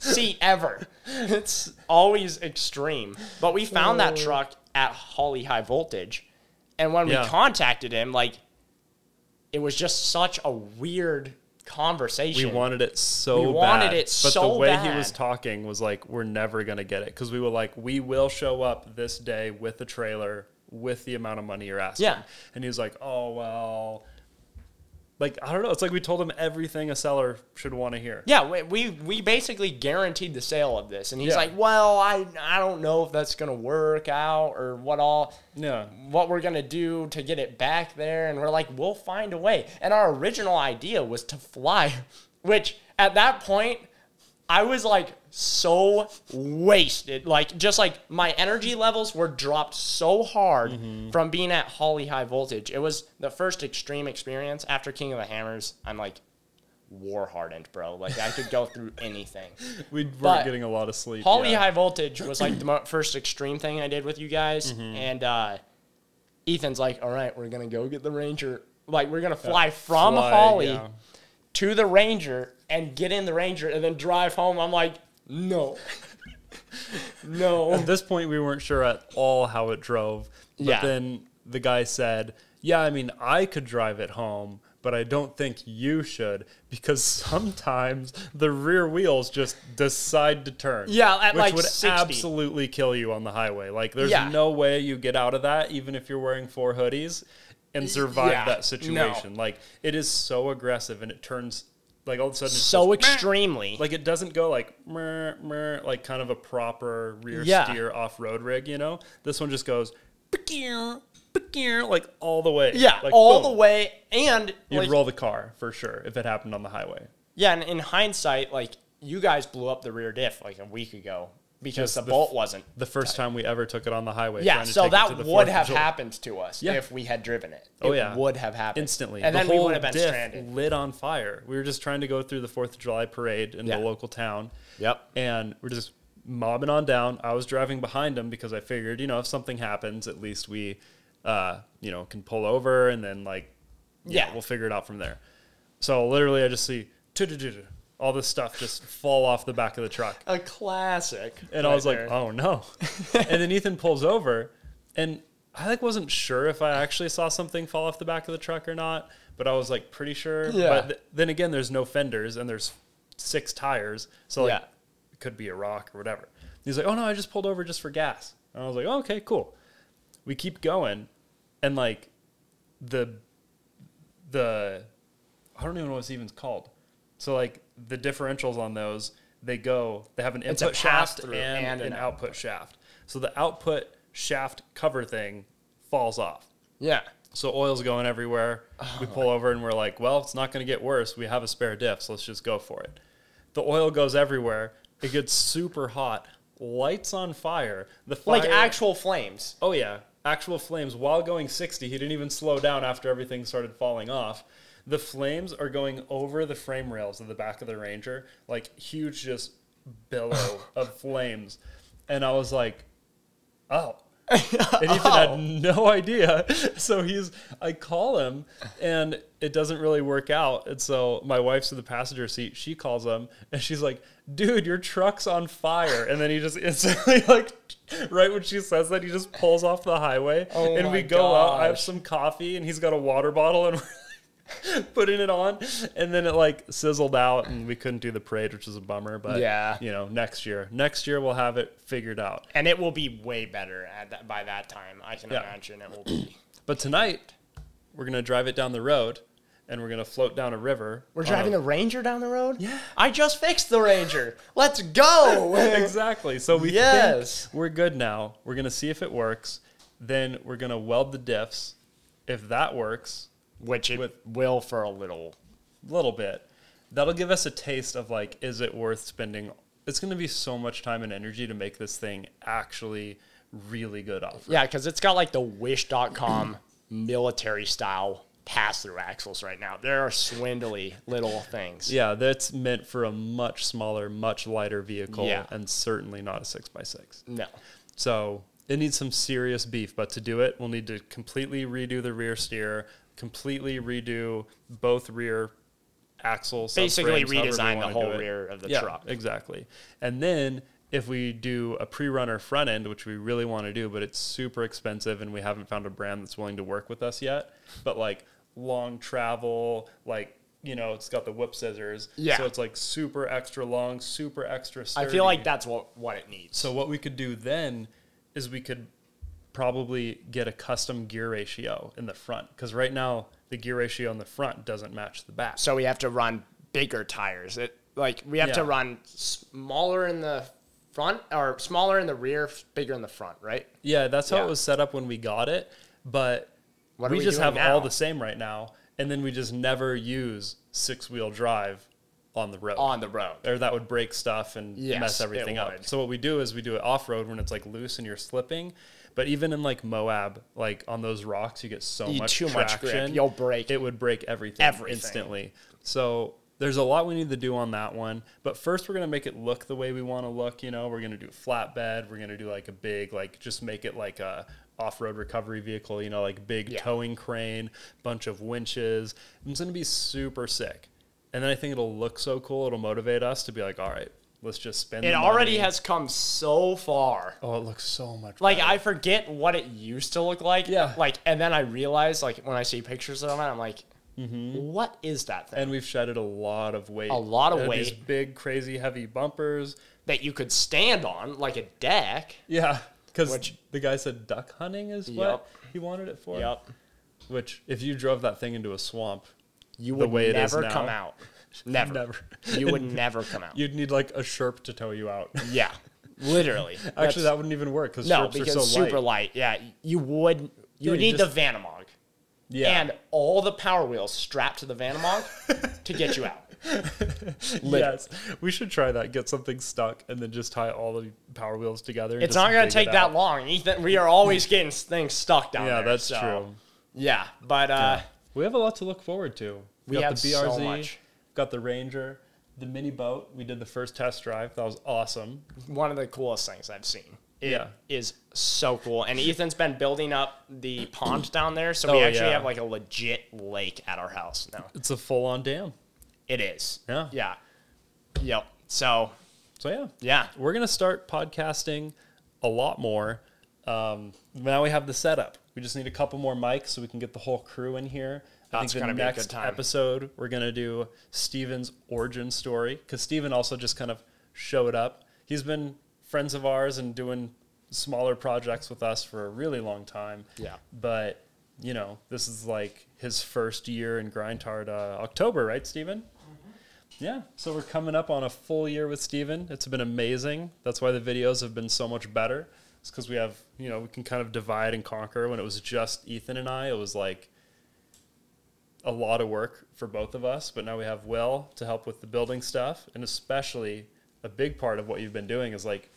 seat ever. It's always extreme. But we found that truck at Holley High Voltage, and when Yeah. we contacted him, like it was just such a weird conversation. We wanted it so We bad. wanted it but so the way he was talking was like, we're never gonna get it because we were like, we will show up this day with the trailer with the amount of money you're asking. Yeah. And he was like, oh well, like I don't know. It's like we told him everything a seller should want to hear. Yeah, we, we we basically guaranteed the sale of this, and he's Yeah. like, "Well, I I don't know if that's gonna work out or what all Yeah. what we're gonna do to get it back there." And we're like, "We'll find a way." And our original idea was to fly, which at that point I was like so wasted, like just like my energy levels were dropped so hard Mm-hmm. from being at Holley High Voltage. It was the first extreme experience after King of the Hammers. I'm like war hardened, bro. Like I could go through anything. We weren't But getting a lot of sleep. Holley yeah. High Voltage was like the first extreme thing I did with you guys, Mm-hmm. and uh, Ethan's like, "All right, we're gonna go get the Ranger. Like we're gonna fly from Fly, Holley yeah. to the Ranger and get in the Ranger and then drive home." I'm like, "No, no." At this point, we weren't sure at all how it drove. But Yeah. then the guy said, Yeah, I mean, I could drive it home, but I don't think you should because sometimes the rear wheels just decide to turn. Yeah, at which like would 60. absolutely kill you on the highway. Like, there's Yeah. no way you get out of that, even if you're wearing four hoodies, and survive yeah, that no. situation. Like, it is so aggressive and it turns, like, all of a sudden, it's so just, extremely. Like it doesn't go like mer, mer, like kind of a proper rear Yeah. steer off road rig, you know. This one just goes like all the way. yeah, like, all boom. the way, and You'd like, roll the car for sure if it happened on the highway. yeah. And in hindsight, like you guys blew up the rear diff like a week ago because the the bolt wasn't The first time we ever took it on the highway. Yeah, so that would have happened to us Yeah. if we had driven it. Oh, it yeah. would have happened instantly. and the then we whole would have been stranded. lit on fire. We were just trying to go through the Fourth of July parade in Yeah. the local town. Yep. and we're just mobbing on down. I was driving behind him because I figured, you know, if something happens, at least we, uh, you know, can pull over and then like, yeah, Yeah. we'll figure it out from there. So literally, I just see all this stuff just fall off the back of the truck, A classic. and I was like, oh no. and then Ethan pulls over, and I like wasn't sure if I actually saw something fall off the back of the truck or not, but I was like pretty sure. Yeah. But th- then again, there's no fenders and there's six tires, so like Yeah. it could be a rock or whatever. He's like, oh no, I just pulled over just for gas, and I was like, oh, okay, cool. We keep going, and like the the I don't even know what it's even called. So like the differentials on those, they go, they have an input shaft and, and an an output shaft. So the output shaft cover thing falls off. yeah. So oil's going everywhere. we oh. pull over and we're like, well, it's not going to get worse. We have a spare diff, so let's just go for it. The oil goes everywhere. It gets super hot. Lights on fire. The fire, Like actual flames. Oh yeah, actual flames while going 60. He didn't even slow down after everything started falling off. The flames are going over the frame rails of the back of the Ranger, like huge just billow of flames. And I was like, "Oh." And Ethan had oh. no idea. So he's I call him and it doesn't really work out. And so my wife's in the passenger seat. She calls him and she's like, dude, your truck's on fire. And then he just instantly like right when she says that, he just pulls off the highway. Oh and we go out. I have some coffee and he's got a water bottle and we're putting it on. And then it like sizzled out and we couldn't do the parade, which is a bummer. But Yeah. you know, next year. Next year we'll have it figured out. And it will be way better at that, by that time. I can Yeah. imagine it will be. But tonight, we're gonna drive it down the road, and we're gonna float down a river. We're driving a- the Ranger down the road? Yeah. I just fixed the Ranger. Let's go. exactly. So we Yes. think we're good now. We're gonna see if it works. Then we're gonna weld the diffs. If that works, Which it With- will for a little. little bit, that'll give us a taste of like, is it worth spending? It's gonna be so much time and energy to make this thing actually really good off. Yeah, because it's got like the wish.com military style pass through axles right now. There are swindly little things. Yeah, that's meant for a much smaller, much lighter vehicle, Yeah. and certainly not a six x six. No. So it needs some serious beef. But to do it, we'll need to completely redo the rear steer, completely redo both rear axles, Basically subframes, however we redesign the whole rear of the yeah, truck. Exactly. And then if we do a pre-runner front end, which we really want to do, but it's super expensive and we haven't found a brand that's willing to work with us yet. But like long travel, like you know, it's got the whip scissors. Yeah. So it's like super extra long, super extra sturdy. I feel like that's what what it needs. So what we could do then is we could probably get a custom gear ratio in the front because right now the gear ratio in the front doesn't match the back. So we have to run bigger tires. It like we have to run smaller in the front or smaller in the rear, bigger in the front, right? Yeah, that's how Yeah. it was set up when we got it, but What we, we just have now? all the same right now, and then we just never use six wheel drive on the road. On the road. or that would break stuff and Yes, mess everything up. So what we do is we do it off road when it's like loose and you're slipping. But even in like Moab, like on those rocks, you get so You- much too much grip. traction. You'll break It would break everything, everything. instantly. So there's a lot we need to do on that one. But first, we're gonna make it look the way we want to look. You know, we're gonna do flatbed. We're gonna do like a big, like just make it like a off-road recovery vehicle. You know, like big Yeah. towing crane, bunch of winches. It's gonna be super sick. And then I think it'll look so cool. It'll motivate us to be like, all right, let's just spend. It already money." has come so far. Oh, it looks so much. Like better. I forget what it used to look like. Yeah. Like and then I realize like when I see pictures of it, I'm like, what is that thing Mm-hmm. and we've shedded a lot of weight. A lot of Uh, These weight. big, crazy, heavy bumpers. that you could stand on like a deck? Yeah, because Which- the guy said duck hunting is Yep. what he wanted it for. Yep. Which, if you drove that thing into a swamp, You would way it is never come out. Never. Never. You would never come out. you'd need like a sherp to tow you out. yeah. Literally. Actually, That's- that wouldn't even work because no, because are so super light. light. Yeah. You would you Yeah, would you need just- the Vanamog. Yeah, And all the power wheels strapped to the Vanamog to get you out. yes, we should try that. Get something stuck and then just tie all the power wheels together. It's not going to take that long. Ethan, we are always getting things stuck down Yeah, there. Yeah, that's so- true. Yeah, but uh, We have a lot to look forward to. We got have the so BRZ, much. Got the Ranger, the mini boat. We did the first test drive. That was awesome. one of the coolest things I've seen. It Yeah. is so cool. And Ethan's been building up the pond down there, so we Oh, actually yeah. have like a legit lake at our house now. It's a full-on dam. It is. Yeah. Yeah. Yep. So So yeah, yeah, we're gonna start podcasting a lot more. Um, now we have the setup. We just need a couple more mics so we can get the whole crew in here. I That's think the gonna be a next good time. episode we're gonna do Steven's origin story because Steven also just kind of showed up. He's been friends of ours and doing smaller projects with us for a really long time. Yeah. But you know, this is like his first year in Grind Hard uh, October, right, Steven? Yeah, so we're coming up on a full year with Steven. It's been amazing. That's why the videos have been so much better. It's because we have, you know, we can kind of divide and conquer. When it was just Ethan and I, it was like a lot of work for both of us. But now we have Will to help with the building stuff. And especially a big part of what you've been doing is like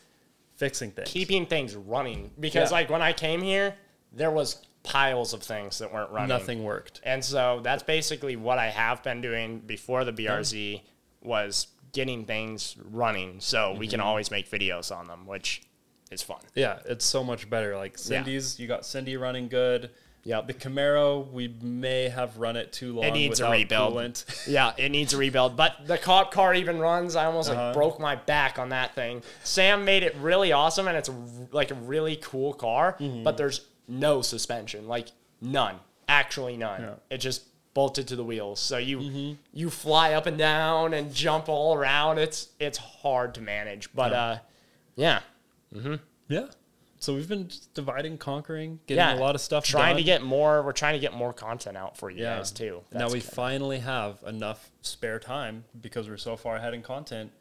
fixing things. keeping things running because Yeah. like when I came here, there was piles of things that weren't running. Nothing worked. And so that's basically what I have been doing before the BRZ was getting things running so we can Mm-hmm. always make videos on them, which is fun. Yeah, it's so much better. Like Cindy's, you got Cindy running good. Yep. The Camaro, we may have run it too long. It needs a rebuild. coolant. Yeah, it needs a rebuild, but the cop car even runs. I almost Uh-huh. like broke my back on that thing. Sam made it really awesome, and it's like a really cool car, Mm-hmm. but there's no suspension, like none, actually none. Yeah. Mm-hmm. It just bolted to the wheels, so you you fly up and down and jump all around. It's it's hard to manage, but uh, yeah, Mm-hmm. Yeah. So we've been dividing, conquering, getting yeah, a lot of stuff Trying to get more. We're trying to get more content out for you yeah. guys too. now we good. finally have enough spare time because we're so far ahead in content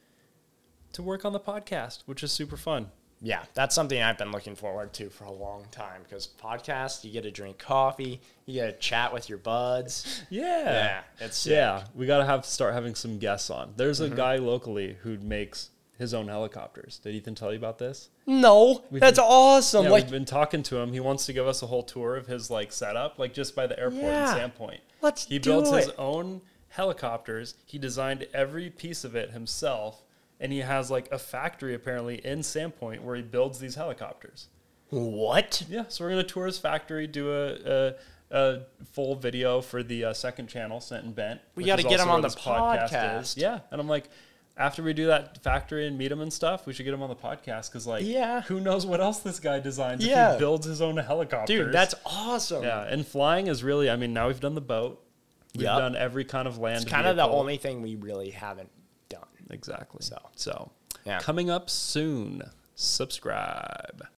to work on the podcast, which is super fun. yeah, that's something I've been looking forward to for a long time because podcast, you get to drink coffee, you get to chat with your buds. Yeah. Yeah, it's yeah. We got to have start having some guests on. There's Mm-hmm. a guy locally who makes his own helicopters. Did Ethan tell you about this? No, that's awesome. Yeah, like, we've been talking to him. He wants to give us a whole tour of his like setup, like just by the airport Yeah. in Sandpoint. Let's He do builds his own helicopters. He designed every piece of it himself, and he has like a factory apparently in Sandpoint where he builds these helicopters. What? Yeah, so we're gonna tour his factory, do a, a, a full video for the uh, second channel, Sent and Bent. We gotta get him on the podcast podcast. Yeah, and I'm like, after we do that factory and meet him and stuff, we should get him on the podcast because like, Yeah. who knows what else this guy designs? If he builds his own helicopters, Dude, that's awesome. yeah. And flying is really, I mean, now we've done the boat, we've Yep. done every kind of land. It's kind of the only thing we really haven't done. exactly. So. so Yeah. coming up soon. Subscribe.